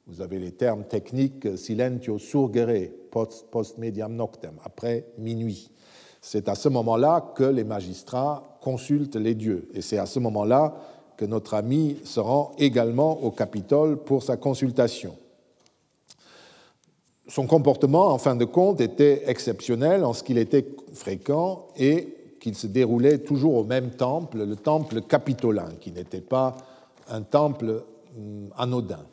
Vous avez les termes techniques silentio surgere, post, post noctem, après minuit. C'est à ce moment-là que les magistrats consultent les dieux. Et c'est à ce moment-là que notre ami se rend également au Capitole pour sa consultation. Son comportement, en fin de compte, était exceptionnel en ce qu'il était fréquent et qu'il se déroulait toujours au même temple, le temple capitolin, qui n'était pas un temple hum, anodin.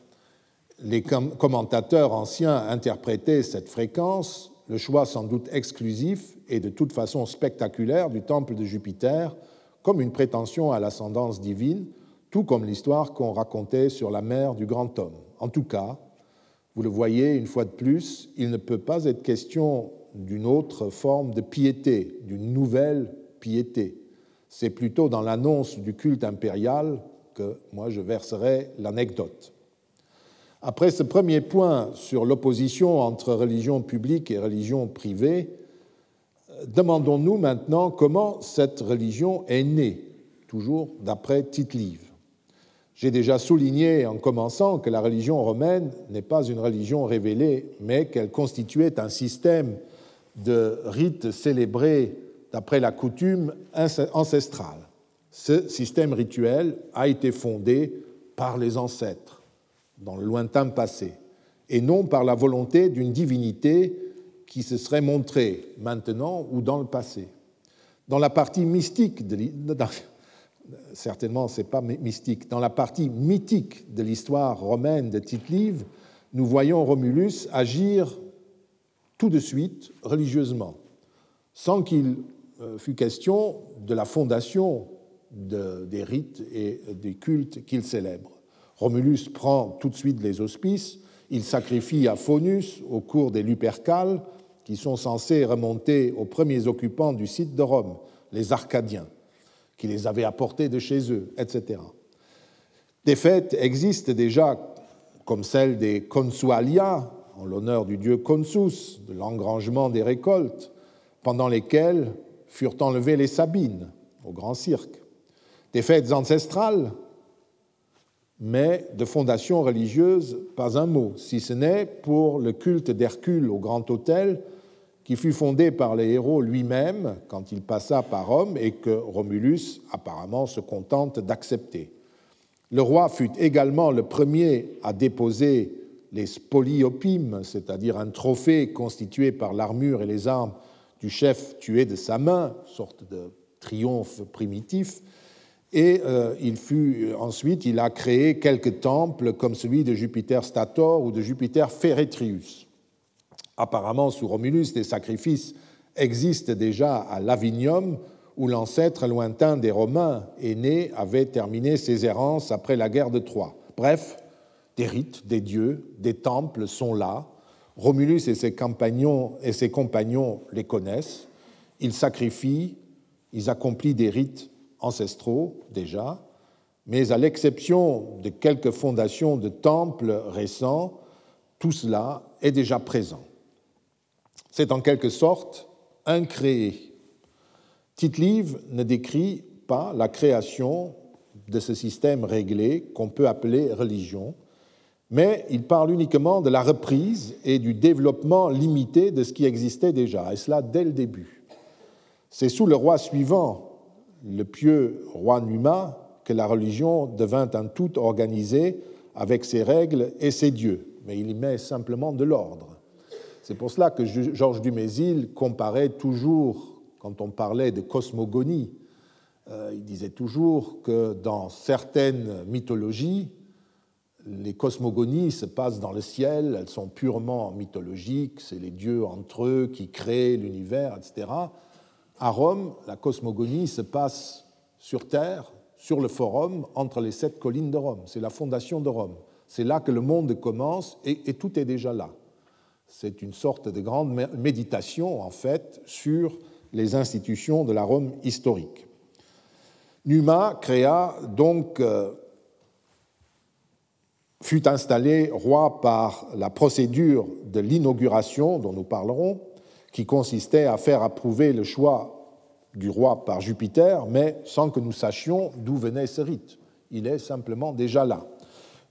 Les commentateurs anciens interprétaient cette fréquence le choix sans doute exclusif et de toute façon spectaculaire du temple de Jupiter comme une prétention à l'ascendance divine, tout comme l'histoire qu'on racontait sur la mer du grand homme. En tout cas, vous le voyez une fois de plus, il ne peut pas être question d'une autre forme de piété, d'une nouvelle piété. C'est plutôt dans l'annonce du culte impérial que moi je verserai l'anecdote. Après ce premier point sur l'opposition entre religion publique et religion privée, demandons-nous maintenant comment cette religion est née, toujours d'après Tite-Live. J'ai déjà souligné en commençant que la religion romaine n'est pas une religion révélée, mais qu'elle constituait un système de rites célébrés d'après la coutume ancestrale. Ce système rituel a été fondé par les ancêtres dans le lointain passé, et non par la volonté d'une divinité qui se serait montrée maintenant ou dans le passé. Dans la partie mystique de mythique de l'histoire romaine de Tite-Live, nous voyons Romulus agir tout de suite religieusement, sans qu'il euh, fût question de la fondation des rites et des cultes qu'il célèbre. Romulus prend tout de suite les auspices, il sacrifie à Faunus au cours des Lupercales, qui sont censés remonter aux premiers occupants du site de Rome, les Arcadiens qui les avaient apportés de chez eux, etc. Des fêtes existent déjà, comme celle des consualia, en l'honneur du dieu Consus, de l'engrangement des récoltes, pendant lesquelles furent enlevées les Sabines au grand cirque. Des fêtes ancestrales, mais de fondation religieuse, pas un mot, si ce n'est pour le culte d'Hercule au grand hôtel qui fut fondé par les héros lui-même quand il passa par Rome et que Romulus apparemment se contente d'accepter. Le roi fut également le premier à déposer les spoliopimes, c'est-à-dire un trophée constitué par l'armure et les armes du chef tué de sa main, sorte de triomphe primitif, et euh, il fut ensuite il a créé quelques temples comme celui de Jupiter Stator ou de Jupiter Feretrius. Apparemment, sous Romulus, des sacrifices existent déjà à Lavinium, où l'ancêtre lointain des Romains, aîné, avait terminé ses errances après la guerre de Troie. Bref, des rites, des dieux, des temples sont là. Romulus et ses compagnons, et ses compagnons les connaissent. Ils sacrifient, ils accomplissent des rites ancestraux déjà, mais à l'exception de quelques fondations de temples récents, tout cela est déjà présent. C'est en quelque sorte un créé. Tite-Live ne décrit pas la création de ce système réglé qu'on peut appeler religion, mais il parle uniquement de la reprise et du développement limité de ce qui existait déjà, et cela dès le début. C'est sous le roi suivant, le pieux roi Numa, que la religion devint un tout organisé avec ses règles et ses dieux, mais il y met simplement de l'ordre. C'est pour cela que Georges Dumézil comparait toujours, quand on parlait de cosmogonie, euh, il disait toujours que dans certaines mythologies, les cosmogonies se passent dans le ciel, elles sont purement mythologiques, c'est les dieux entre eux qui créent l'univers, etc. À Rome, la cosmogonie se passe sur Terre, sur le forum, entre les sept collines de Rome. C'est la fondation de Rome. C'est là que le monde commence et tout est déjà là. C'est une sorte de grande méditation, en fait, sur les institutions de la Rome historique. Numa créa donc, euh, fut installé roi par la procédure de l'inauguration dont nous parlerons, qui consistait à faire approuver le choix du roi par Jupiter, mais sans que nous sachions d'où venait ce rite. Il est simplement déjà là.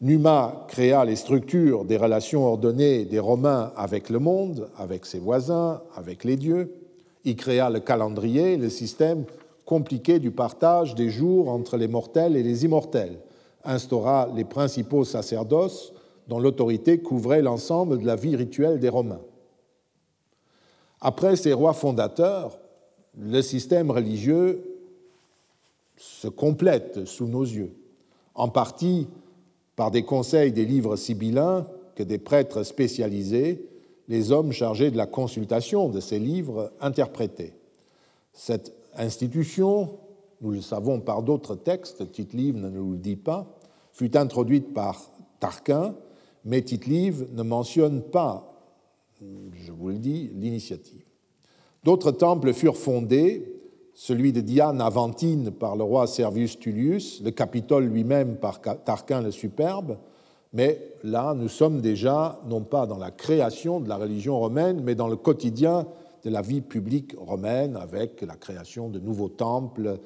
Numa créa les structures des relations ordonnées des Romains avec le monde, avec ses voisins, avec les dieux. Il créa le calendrier, le système compliqué du partage des jours entre les mortels et les immortels, instaura les principaux sacerdoces dont l'autorité couvrait l'ensemble de la vie rituelle des Romains. Après ces rois fondateurs, le système religieux se complète sous nos yeux, en partie par des conseils des livres sibyllins que des prêtres spécialisés, les hommes chargés de la consultation de ces livres interprétaient. Cette institution, nous le savons par d'autres textes, Tite-Live ne nous le dit pas, fut introduite par Tarquin, mais Tite-Live ne mentionne pas, je vous le dis, l'initiative. D'autres temples furent fondés celui de Diane Aventine par le roi Servius Tullius, le Capitole lui-même par Tarquin le Superbe, mais là, nous sommes déjà non pas dans la création de la religion romaine, mais dans le quotidien de la vie publique romaine, avec la création de nouveaux temples,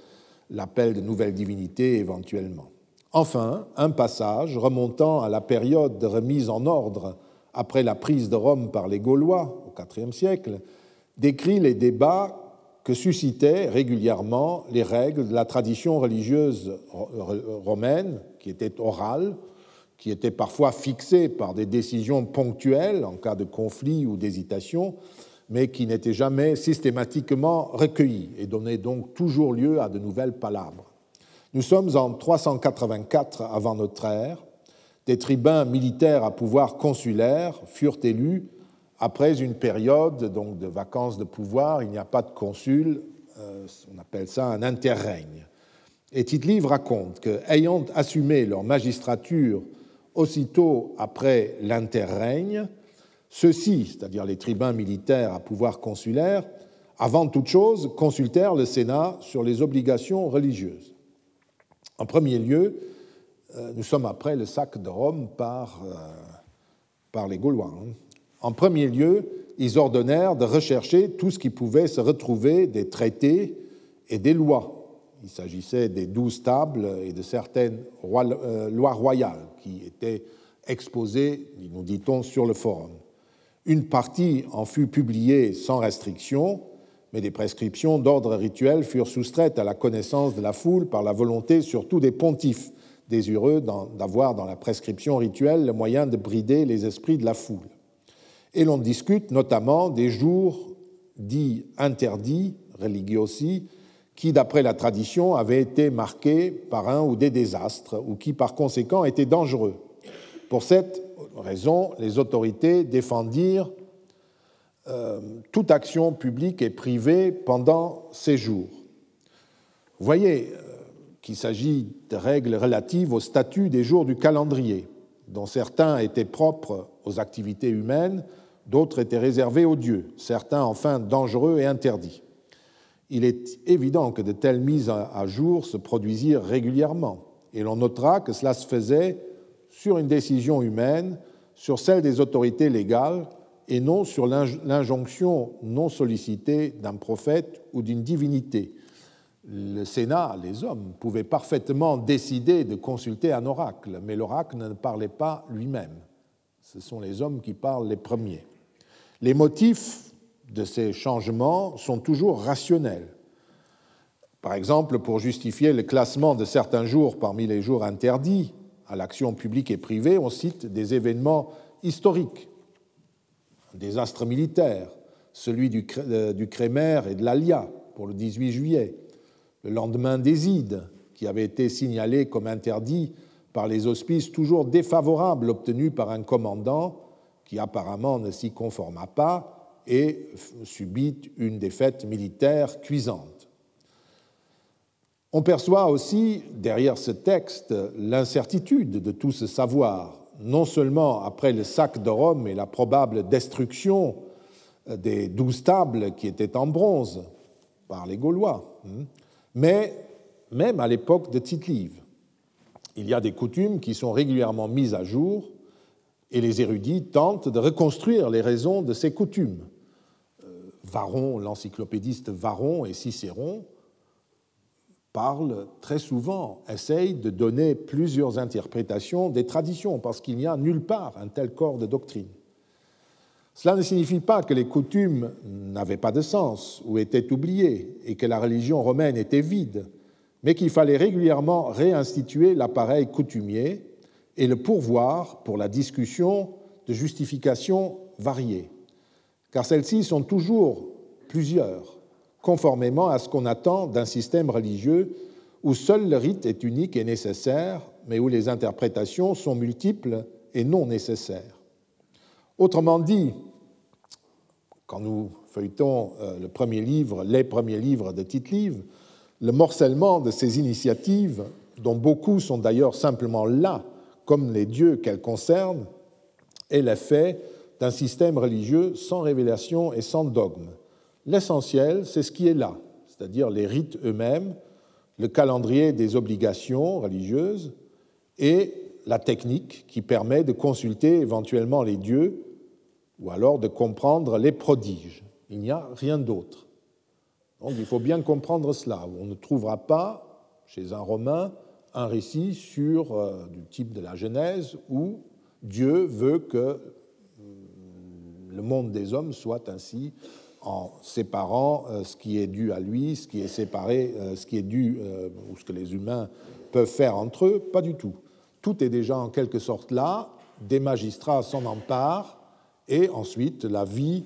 l'appel de nouvelles divinités éventuellement. Enfin, un passage remontant à la période de remise en ordre après la prise de Rome par les Gaulois au IVe siècle décrit les débats que suscitaient régulièrement les règles de la tradition religieuse romaine, qui était orale, qui était parfois fixée par des décisions ponctuelles en cas de conflit ou d'hésitation, mais qui n'était jamais systématiquement recueillie et donnait donc toujours lieu à de nouvelles palabres. Nous sommes en 384 avant notre ère. Des tribuns militaires à pouvoir consulaire furent élus après une période donc, de vacances de pouvoir, il n'y a pas de consul, euh, on appelle ça un interrègne. Et Tite-Livre raconte que, ayant assumé leur magistrature aussitôt après l'interrègne, ceux-ci, c'est-à-dire les tribuns militaires à pouvoir consulaire, avant toute chose, consultèrent le Sénat sur les obligations religieuses. En premier lieu, euh, nous sommes après le sac de Rome par, euh, par les Gaulois. Hein. En premier lieu, ils ordonnèrent de rechercher tout ce qui pouvait se retrouver des traités et des lois. Il s'agissait des douze tables et de certaines euh, lois royales qui étaient exposées, nous dit-on, sur le forum. Une partie en fut publiée sans restriction, mais des prescriptions d'ordre rituel furent soustraites à la connaissance de la foule par la volonté surtout des pontifes, désireux d'avoir dans la prescription rituelle le moyen de brider les esprits de la foule et l'on discute notamment des jours dits interdits, religiosi, qui, d'après la tradition, avaient été marqués par un ou des désastres, ou qui, par conséquent, étaient dangereux. Pour cette raison, les autorités défendirent euh, toute action publique et privée pendant ces jours. Vous voyez euh, qu'il s'agit de règles relatives au statut des jours du calendrier, dont certains étaient propres aux activités humaines, d'autres étaient réservés aux dieux, certains enfin dangereux et interdits. Il est évident que de telles mises à jour se produisirent régulièrement, et l'on notera que cela se faisait sur une décision humaine, sur celle des autorités légales, et non sur l'injonction non sollicitée d'un prophète ou d'une divinité. Le Sénat, les hommes, pouvaient parfaitement décider de consulter un oracle, mais l'oracle ne parlait pas lui-même. Ce sont les hommes qui parlent les premiers. Les motifs de ces changements sont toujours rationnels. Par exemple, pour justifier le classement de certains jours parmi les jours interdits à l'action publique et privée, on cite des événements historiques, un désastre militaire, celui du, euh, Crémer et de l'Alia pour le 18 juillet, le lendemain des Ides, qui avait été signalé comme interdit par les auspices toujours défavorables obtenus par un commandant qui apparemment ne s'y conforma pas et subit une défaite militaire cuisante. On perçoit aussi derrière ce texte l'incertitude de tout ce savoir, non seulement après le sac de Rome et la probable destruction des douze tables qui étaient en bronze par les Gaulois, hein, mais même à l'époque de Tite-Live. Il y a des coutumes qui sont régulièrement mises à jour et les érudits tentent de reconstruire les raisons de ces coutumes. Euh, Varron, l'encyclopédiste Varron et Cicéron parlent très souvent, essayent de donner plusieurs interprétations des traditions, parce qu'il n'y a nulle part un tel corps de doctrine. Cela ne signifie pas que les coutumes n'avaient pas de sens ou étaient oubliées et que la religion romaine était vide, mais qu'il fallait régulièrement réinstituer l'appareil coutumier et le pourvoir pour la discussion de justifications variées, car celles-ci sont toujours plusieurs, conformément à ce qu'on attend d'un système religieux où seul le rite est unique et nécessaire, mais où les interprétations sont multiples et non nécessaires. Autrement dit, quand nous feuilletons euh, le premier livre, les premiers livres de Tite-Livre, le morcellement de ces initiatives, dont beaucoup sont d'ailleurs simplement là comme les dieux qu'elle concerne, est l'effet d'un système religieux sans révélation et sans dogme. L'essentiel, c'est ce qui est là, c'est-à-dire les rites eux-mêmes, le calendrier des obligations religieuses et la technique qui permet de consulter éventuellement les dieux ou alors de comprendre les prodiges. Il n'y a rien d'autre. Donc il faut bien comprendre cela. On ne trouvera pas chez un Romain un récit sur euh, du type de la Genèse où Dieu veut que euh, le monde des hommes soit ainsi en séparant euh, ce qui est dû à lui, ce qui est séparé, ce qui est dû ou ce que les humains peuvent faire entre eux, pas du tout. Tout est déjà en quelque sorte là, des magistrats s'en emparent et ensuite la vie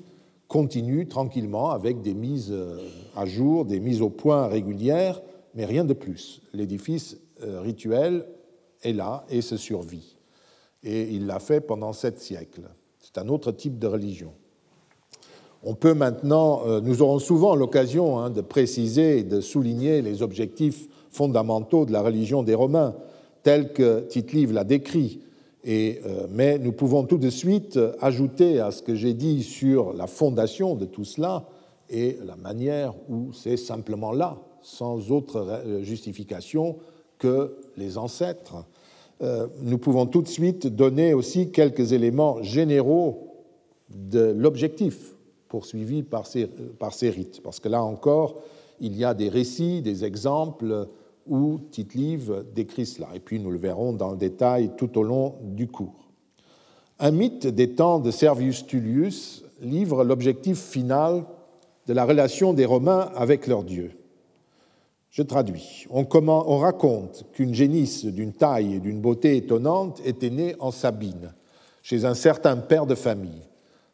continue tranquillement avec des mises à jour, des mises au point régulières, mais rien de plus. L'édifice rituel est là et se survit. Et il l'a fait pendant sept siècles. C'est un autre type de religion. On peut maintenant, euh, nous aurons souvent l'occasion hein, de préciser et de souligner les objectifs fondamentaux de la religion des Romains, tels que Tite-Live l'a décrit. Et, euh, mais nous pouvons tout de suite ajouter à ce que j'ai dit sur la fondation de tout cela et la manière où c'est simplement là, sans autre justification, que les ancêtres, euh, nous pouvons tout de suite donner aussi quelques éléments généraux de l'objectif poursuivi par ces, rites. Parce que là encore, il y a des récits, des exemples où Tite-Live décrit cela. Et puis nous le verrons dans le détail tout au long du cours. Un mythe des temps de Servius Tullius livre l'objectif final de la relation des Romains avec leur Dieu. Je traduis. On, on raconte qu'une génisse d'une taille et d'une beauté étonnante était née en Sabine, chez un certain père de famille.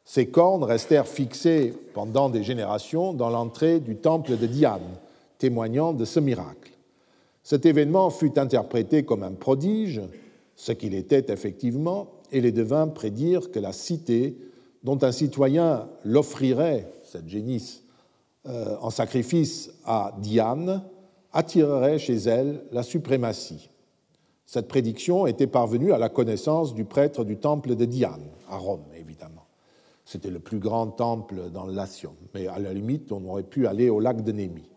Ses cornes restèrent fixées pendant des générations dans l'entrée du temple de Diane, témoignant de ce miracle. Cet événement fut interprété comme un prodige, ce qu'il était effectivement, et les devins prédirent que la cité dont un citoyen l'offrirait, cette génisse, euh, en sacrifice à Diane, attirerait chez elle la suprématie. Cette prédiction était parvenue à la connaissance du prêtre du temple de Diane, à Rome évidemment. C'était le plus grand temple dans le Latium, mais à la limite, on aurait pu aller au lac de Némi.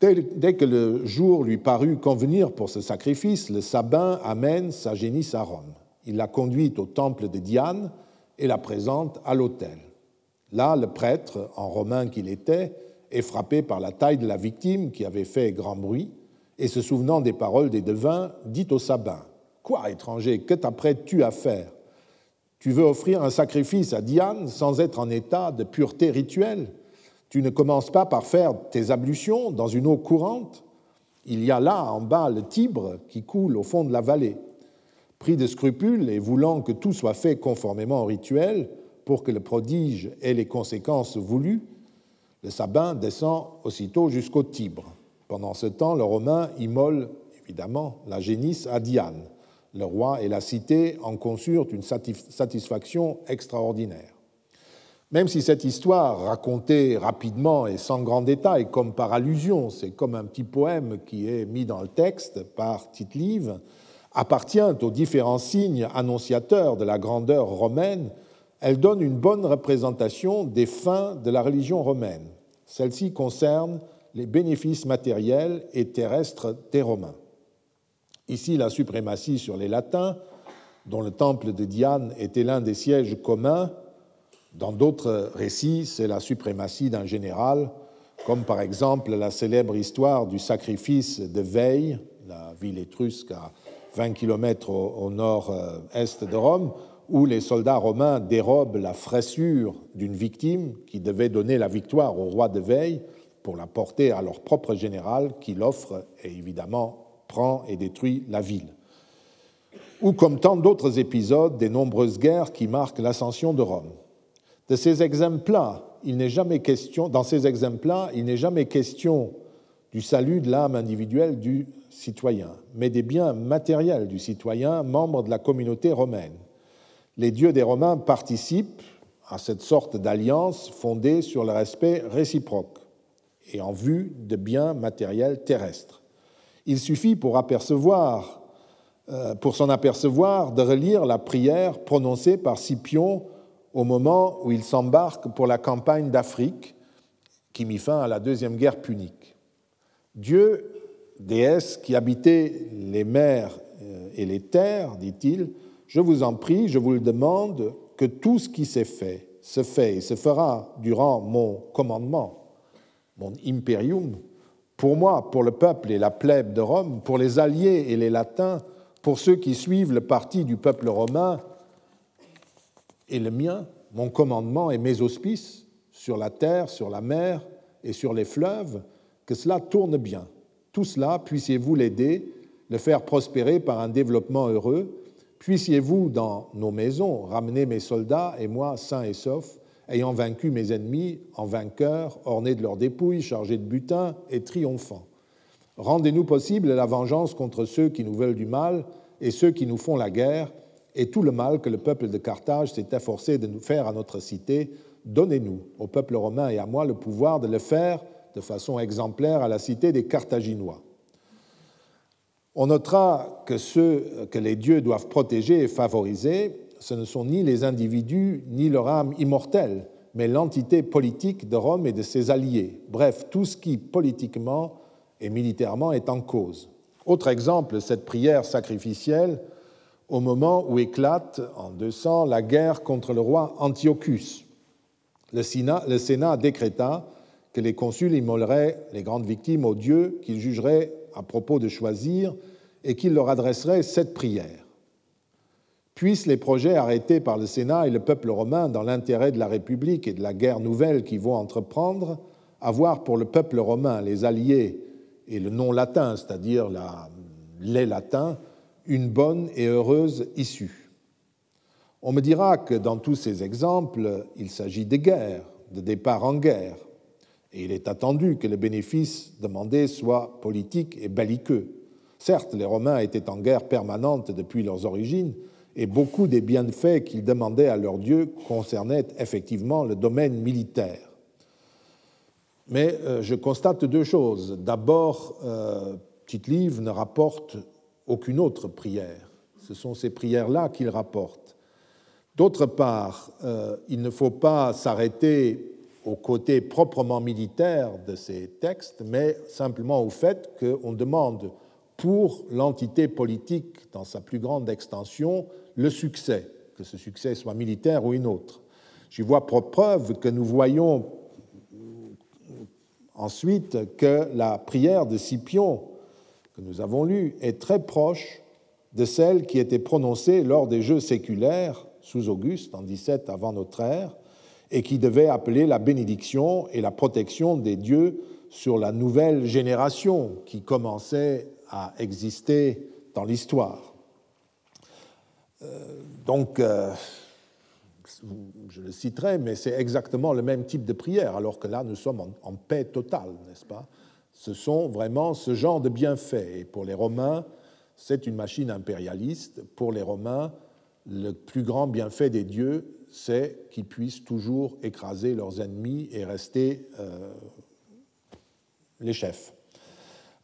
Dès que le jour lui parut convenir pour ce sacrifice, le sabbin amène sa génisse à Rome. Il la conduit au temple de Diane et la présente à l'autel. Là, le prêtre, en romain qu'il était, frappé par la taille de la victime qui avait fait grand bruit, et se souvenant des paroles des devins, dit au sabbin Quoi, étranger, que t'apprêtes-tu à faire? Tu veux offrir un sacrifice à Diane sans être en état de pureté rituelle? Tu ne commences pas par faire tes ablutions dans une eau courante? Il y a là en bas le Tibre qui coule au fond de la vallée. Pris de scrupules et voulant que tout soit fait conformément au rituel, pour que le prodige ait les conséquences voulues, le sabin descend aussitôt jusqu'au Tibre. Pendant ce temps, le Romain immole évidemment la génisse à Diane. Le roi et la cité en conçurent une satisfaction extraordinaire. Même si cette histoire, racontée rapidement et sans grand détail, comme par allusion, c'est comme un petit poème qui est mis dans le texte par Tite-Live, appartient aux différents signes annonciateurs de la grandeur romaine, elle donne une bonne représentation des fins de la religion romaine. Celle-ci concerne les bénéfices matériels et terrestres des Romains. Ici, la suprématie sur les Latins, dont le temple de Diane était l'un des sièges communs. Dans d'autres récits, c'est la suprématie d'un général, comme par exemple la célèbre histoire du sacrifice de Veille, la ville étrusque à 20 km au nord-est de Rome, où les soldats romains dérobent la fraissure d'une victime qui devait donner la victoire au roi de Veille pour la porter à leur propre général qui l'offre et évidemment prend et détruit la ville. Ou comme tant d'autres épisodes des nombreuses guerres qui marquent l'ascension de Rome. De ces il n'est jamais question, dans ces exemples-là, il n'est jamais question du salut de l'âme individuelle du citoyen, mais des biens matériels du citoyen, membre de la communauté romaine les dieux des Romains participent à cette sorte d'alliance fondée sur le respect réciproque et en vue de biens matériels terrestres. Il suffit pour apercevoir, euh, pour s'en apercevoir, de relire la prière prononcée par Scipion au moment où il s'embarque pour la campagne d'Afrique qui mit fin à la deuxième guerre punique. Dieu, déesse qui habitait les mers euh, et les terres, dit-il, je vous en prie, je vous le demande, que tout ce qui s'est fait, se fait et se fera durant mon commandement, mon imperium, Pour moi, pour le peuple et la plèbe de Rome, pour les alliés et les latins, pour ceux qui suivent le parti du peuple romain, et le mien, mon commandement et mes auspices sur la terre, sur la mer et sur les fleuves, que cela tourne bien. Tout cela, puissiez-vous l'aider, le faire prospérer par un développement heureux, puissiez-vous dans nos maisons ramener mes soldats et moi sains et saufs, ayant vaincu mes ennemis en vainqueurs, ornés de leurs dépouilles, chargés de butin et triomphants. Rendez-nous possible la vengeance contre ceux qui nous veulent du mal et ceux qui nous font la guerre, et tout le mal que le peuple de Carthage s'est efforcé de nous faire à notre cité, donnez-nous, au peuple romain et à moi, le pouvoir de le faire de façon exemplaire à la cité des Carthaginois. On notera que ceux que les dieux doivent protéger et favoriser, ce ne sont ni les individus ni leur âme immortelle, mais l'entité politique de Rome et de ses alliés, bref, tout ce qui politiquement et militairement est en cause. Autre exemple, cette prière sacrificielle au moment où éclate en 200 la guerre contre le roi Antiochus. Le Sénat, décréta que les consuls immoleraient les grandes victimes aux dieux qu'ils jugeraient à propos de choisir et qu'ils leur adresseraient cette prière. Puissent les projets arrêtés par le Sénat et le peuple romain dans l'intérêt de la République et de la guerre nouvelle qu'ils vont entreprendre avoir pour le peuple romain, les alliés et le non latin, c'est-à-dire les latins, une bonne et heureuse issue. On me dira que dans tous ces exemples, il s'agit de guerre, de départ en guerre, et il est attendu que le bénéfice demandé soit politique et belliqueux. Certes, les Romains étaient en guerre permanente depuis leurs origines, et beaucoup des bienfaits qu'ils demandaient à leurs dieux concernaient effectivement le domaine militaire. Mais euh, je constate deux choses. D'abord, euh, Tite-Livre ne rapporte aucune autre prière. Ce sont ces prières-là qu'il rapporte. D'autre part, euh, il ne faut pas s'arrêter au côté proprement militaire de ces textes, mais simplement au fait qu'on demande pour l'entité politique dans sa plus grande extension le succès, que ce succès soit militaire ou une autre. J'y vois pour preuve que nous voyons ensuite que la prière de Scipion que nous avons lue est très proche de celle qui était prononcée lors des Jeux séculaires sous Auguste en 17 avant notre ère et qui devait appeler la bénédiction et la protection des dieux sur la nouvelle génération qui commençait à exister dans l'histoire. Euh, donc, euh, je le citerai, mais c'est exactement le même type de prière, alors que là, nous sommes en, paix totale, n'est-ce pas? Ce sont vraiment ce genre de bienfaits. Et pour les Romains, c'est une machine impérialiste. Pour les Romains, le plus grand bienfait des dieux, c'est qu'ils puissent toujours écraser leurs ennemis et rester euh, les chefs.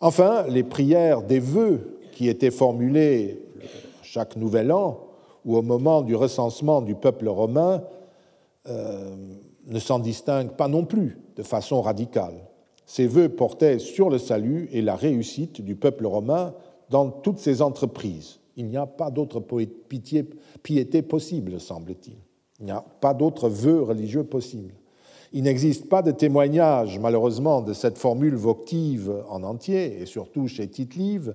Enfin, les prières des vœux qui étaient formulées chaque nouvel an ou au moment du recensement du peuple romain euh, ne s'en distinguent pas non plus de façon radicale. Ces vœux portaient sur le salut et la réussite du peuple romain dans toutes ses entreprises. Il n'y a pas d'autre piété possible, semble-t-il. Il n'y a pas d'autre vœu religieux possible. Il n'existe pas de témoignage, malheureusement, de cette formule voctive en entier, et surtout chez Tite-Live,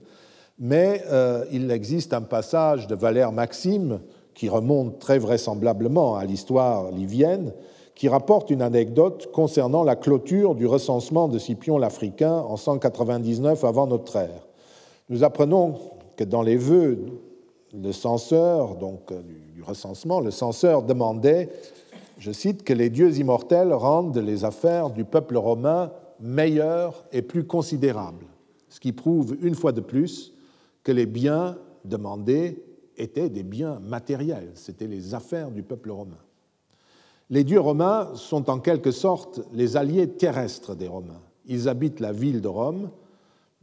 mais euh, il existe un passage de Valère Maxime qui remonte très vraisemblablement à l'histoire livienne, qui rapporte une anecdote concernant la clôture du recensement de Scipion l'Africain en 199 avant notre ère. Nous apprenons que dans les vœux le censeur, donc euh, du recensement, le censeur demandait, je cite, que les dieux immortels rendent les affaires du peuple romain meilleures et plus considérables, ce qui prouve une fois de plus que les biens demandés étaient des biens matériels, c'étaient les affaires du peuple romain. Les dieux romains sont en quelque sorte les alliés terrestres des Romains. Ils habitent la ville de Rome,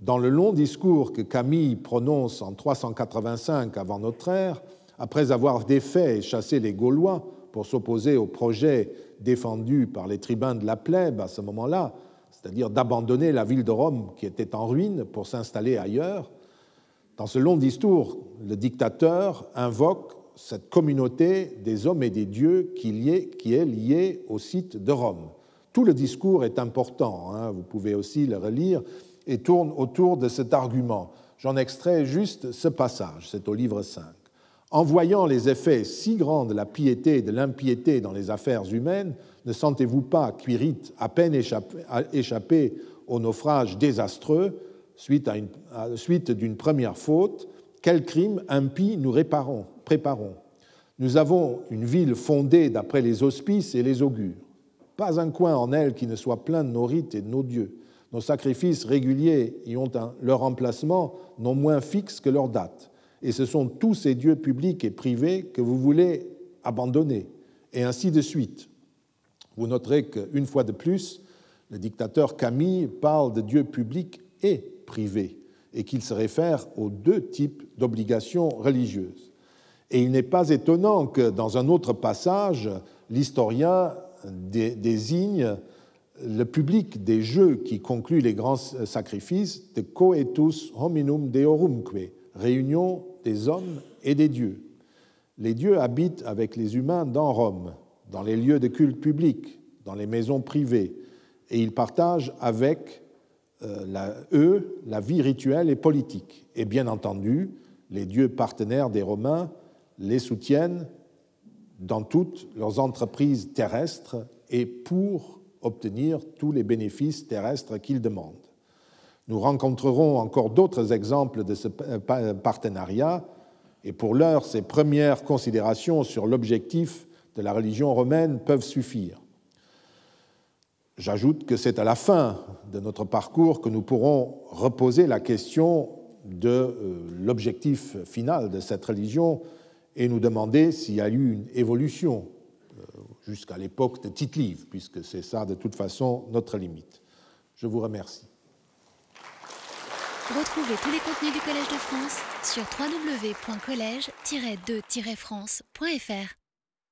dans le long discours que Camille prononce en 385 avant notre ère, après avoir défait et chassé les Gaulois pour s'opposer au projet défendu par les tribuns de la plèbe à ce moment-là, c'est-à-dire d'abandonner la ville de Rome qui était en ruine pour s'installer ailleurs, dans ce long discours, le dictateur invoque cette communauté des hommes et des dieux qui est liée au site de Rome. Tout le discours est important, hein, vous pouvez aussi le relire, et tourne autour de cet argument. J'en extrais juste ce passage, c'est au livre 5. En voyant les effets si grands de la piété et de l'impiété dans les affaires humaines, ne sentez-vous pas qu'Uirite, à peine échappé, au naufrage désastreux, suite, à une, suite d'une première faute, quel crime impie nous réparons, préparons? Nous avons une ville fondée d'après les auspices et les augures. Pas un coin en elle qui ne soit plein de nos rites et de nos dieux. Nos sacrifices réguliers y ont un, leur emplacement non moins fixe que leur date. Et ce sont tous ces dieux publics et privés que vous voulez abandonner. Et ainsi de suite. Vous noterez qu'une fois de plus, le dictateur Camille parle de dieux publics et privés, et qu'il se réfère aux deux types d'obligations religieuses. Et il n'est pas étonnant que dans un autre passage, l'historien désigne le public des jeux qui concluent les grands sacrifices de coetus hominum deorumque, réunion des hommes et des dieux. Les dieux habitent avec les humains dans Rome, dans les lieux de culte public, dans les maisons privées, et ils partagent avec euh, eux la vie rituelle et politique. Et bien entendu, les dieux partenaires des Romains les soutiennent dans toutes leurs entreprises terrestres et pour obtenir tous les bénéfices terrestres qu'ils demandent. Nous rencontrerons encore d'autres exemples de ce partenariat, et pour l'heure, ces premières considérations sur l'objectif de la religion romaine peuvent suffire. J'ajoute que c'est à la fin de notre parcours que nous pourrons reposer la question de euh, l'objectif final de cette religion et nous demander s'il y a eu une évolution jusqu'à l'époque de Tite-Live, puisque c'est ça de toute façon notre limite. Je vous remercie. Retrouvez tous les contenus du Collège de France sur www.colège-2-france.fr.